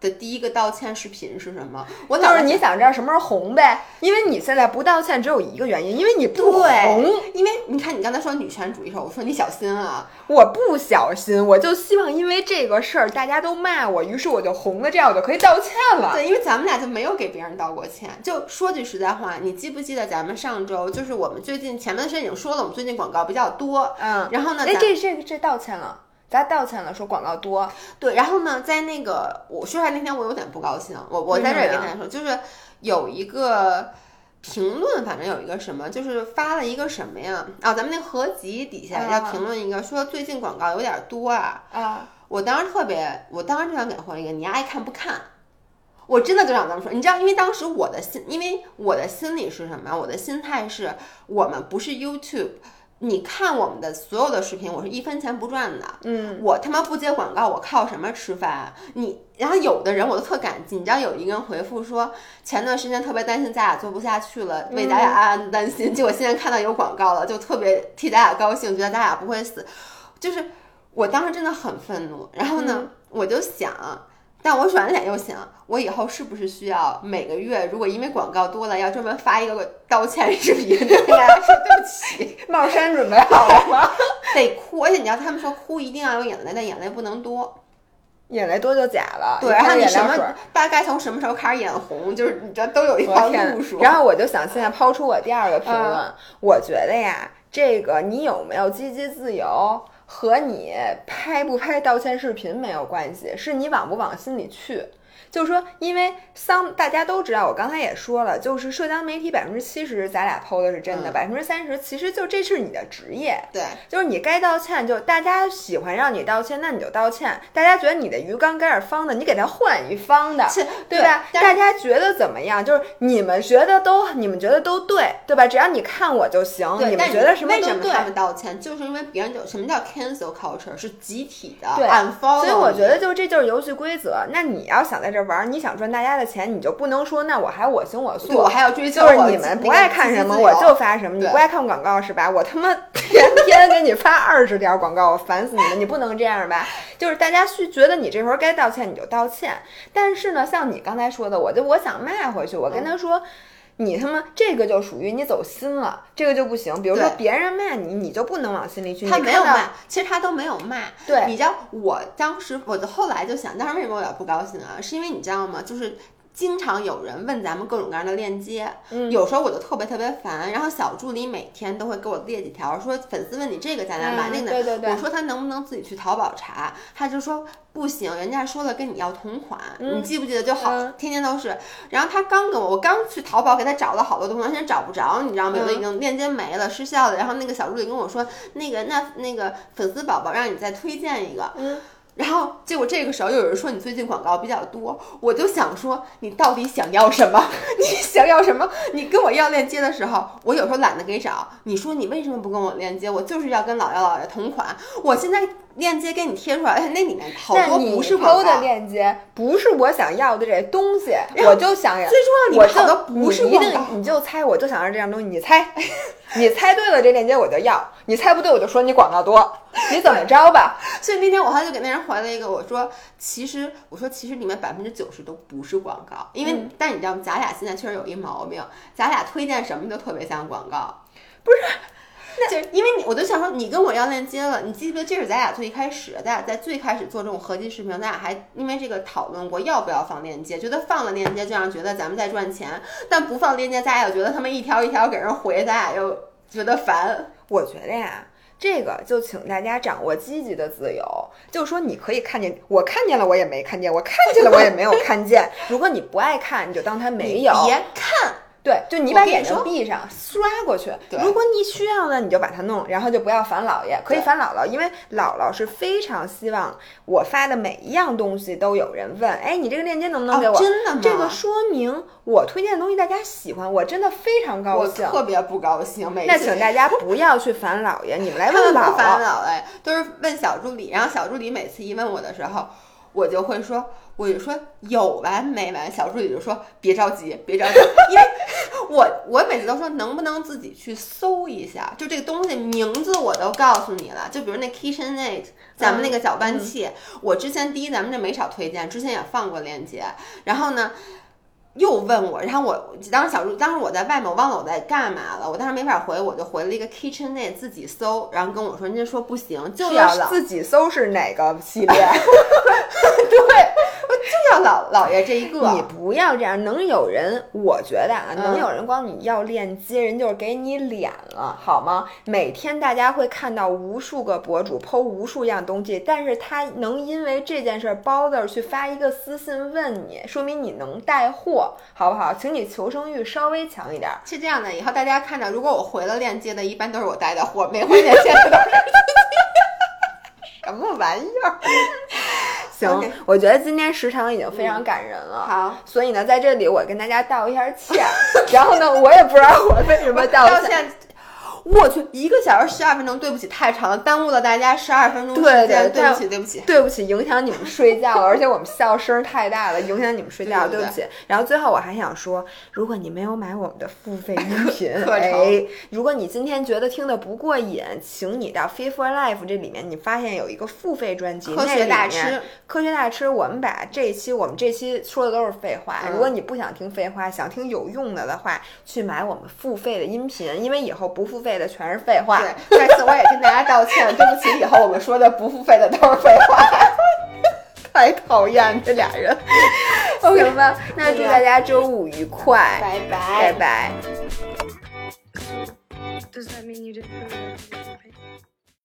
的第一个道歉视频是什么？我就是你想知道什么时候红呗？因为你现在不道歉只有一个原因，因为你不红。因为你看你刚才说女权主义时候，我说你小心啊，我不小心，我就希望因为这个事儿大家都骂我，于是我就红了，这样我就可以道歉了。对，因为咱们俩就没有给别人道过歉。就说句实在话，你记不记得咱们上周就是我们最近前面的事已经说了，我们最近广告比较多，嗯，然后呢，哎，咱这这这道歉了，咱道歉了，说广告多，对，然后呢，在那个我说出来那天我有点不高兴，我我在这儿也跟大家说，就是有一个评论，反正有一个什么，就是发了一个什么呀？啊，咱们那合集底下啊要评论一个，说最近广告有点多啊。啊，我当时特别，我当时就想给他回一个，你爱看不看？我真的就想这么说，你知道，因为当时我的心，因为我的心里是什么？我的心态是我们不是 YouTube，你看我们的所有的视频，我是一分钱不赚的。嗯，我他妈不接广告，我靠什么吃饭？你，然后有的人我都特感激，你知道有一个人回复说，前段时间特别担心咱俩做不下去了，为咱俩暗暗担心，结果现在看到有广告了，就特别替咱俩高兴，觉得咱俩不会死。就是我当时真的很愤怒，然后呢，我就想。但我转脸又想，我以后是不是需要每个月，如果因为广告多了，要专门发一个道歉视频，跟大家说对不起，帽衫准备好了吗？得哭，而且你知道他们说哭一定要有眼泪，但眼泪不能多。眼泪多就假了，对，然后你什么大概从什么时候开始眼红，就是你知道都有一我条路数。然后我就想现在抛出我第二个评论，嗯我觉得呀，这个你有没有积极自由和你拍不拍道歉视频没有关系，是你往不往心里去。就是说，因为桑大家都知道，我刚才也说了，就是社交媒体百分之七十咱俩 PO 的是真的，嗯百分之三十其实就这是你的职业，对，就是你该道歉，就大家喜欢让你道歉，那你就道歉。大家觉得你的鱼缸该是方的，你给它换一方的，是对吧？大家觉得怎么样？就是你们觉得都，你们觉得都对，对吧？只要你看我就行，你们觉得什么都对。为什么他们道歉？就是因为别人就什么叫 cancel culture 是集体的对所以我觉得就这就是游戏规则。那你要想在这玩儿，你想赚大家的钱，你就不能说那我还我行我素，我还要追求就是你们不爱看什么，我就发什么。你不爱看广告是吧？我他妈 天天给你发二十条广告，我烦死你们！你不能这样吧？就是大家需觉得你这时候该道歉，你就道歉。但是呢，像你刚才说的，我就我想卖回去，我跟他说。你他妈这个就属于你走心了，这个就不行。比如说别人骂你，你就不能往心里去。他没有骂，其实他都没有骂。对你知道，我当时我的后来就想，当时为什么我有点不高兴啊？是因为你知道吗？就是经常有人问咱们各种各样的链接，嗯有时候我就特别特别烦。然后小助理每天都会给我列几条，说粉丝问你这个在哪买，嗯那个在对对对我说他能不能自己去淘宝查，他就说不行，人家说了跟你要同款，你记不记得就好，嗯天天都是。然后他刚跟我，我刚去淘宝给他找了好多东西，现在找不着，你知道吗？有的已经链接没了，失效了。然后那个小助理跟我说，那个那那个粉丝宝宝让你再推荐一个，嗯。然后结果这个时候又有人说你最近广告比较多，我就想说你到底想要什么？你想要什么？你跟我要链接的时候，我有时候懒得给找。你说你为什么不跟我链接？我就是要跟老姚老爷同款。我现在链接给你贴出来，而且那里面好多不是广告的。链接不是我想要的这东西，我就想 要。最重要，你我们好多不是一广告。定你就猜，我就想要这样东西，你猜，你猜对了这链接我就要，你猜不对我就说你广告多，你怎么着吧？所以那天我还就给那人回了一个，我说其实我说其实里面百分之九十都不是广告，因为、嗯但你知道吗？咱俩现在确实有一毛病，咱俩推荐什么都特别像广告。不是，就是因为你，我就想说，你跟我要链接了，你记不记得这是咱俩最一开始，咱俩在最开始做这种合集视频，咱俩还因为这个讨论过要不要放链接，觉得放了链接就让觉得咱们在赚钱，但不放链接，咱俩又觉得他们一条一条给人回，咱俩又觉得烦。我觉得呀。这个就请大家掌握积极的自由，就是说你可以看见，我看见了我也没看见，我看见了我也没有看见。如果你不爱看，你就当它没有。别看，对，就你把眼睛闭上，刷过去。如果你需要呢，你就把它弄，然后就不要烦姥爷，可以烦姥姥，因为姥姥是非常希望我发的每一样东西都有人问，哎，你这个链接能不能给我？哦真的吗这个说明我推荐的东西大家喜欢，我真的非常高兴我。特别不高兴。每次那请大家不要去烦姥爷，你们来 问姥们不烦姥。老哎，都是问小助理，然后小助理每次一问我的时候，我就会说，我就说有完没完？小助理就说别着急，别着急，因为我我每次都说能不能自己去搜一下，就这个东西名字我都告诉你了，就比如那 KitchenAid，咱们那个搅拌器，我之前第一咱们这没少推荐，之前也放过链接，然后呢。又问我，然后我当时小助，当时我在外面，我忘了我在干嘛了，我当时没法回，我就回了一个 KitchenAid 自己搜，然后跟我说，人家说不行，就要老自己搜是哪个系列？对，我就要老老爷这一个。你不要这样，能有人，我觉得啊，嗯能有人光你要链接，人就是给你脸了，好吗？每天大家会看到无数个博主剖无数样东西，但是他能因为这件事儿 bother 去发一个私信问你，说明你能带货，好不好？请你求生欲稍微强一点儿。是这样的，以后大家看到，如果我回了链接的，一般都是我带的货，没回链接的都是 什么玩意儿？行我觉得今天时长已经非常感人了。好。所以呢，在这里我跟大家道一下歉，然后呢，我也不知道我为什么道歉。我去，一个小时十二分钟，对不起，太长了，耽误了大家十二分钟时对间，对对不起，对不起。对不起，影响你们睡觉了，而且我们笑声太大了，影响你们睡觉，对不起。然后最后我还想说，如果你没有买我们的付费音频，课程哎，如果你今天觉得听的不过瘾，请你到 Fit for Life 这里面，你发现有一个付费专辑，科学大那里面吃，科学大吃，我们把这一期我们这期说的都是废话。嗯如果你不想听废话，想听有用的的话，去买我们付费的音频，因为以后不付费的全是废话对这次我也跟大家道歉对不起以后我们说的不付费的都是废话。太讨厌这俩人 ok 吧那祝大家周五愉快拜拜拜拜。Does that mean you didn't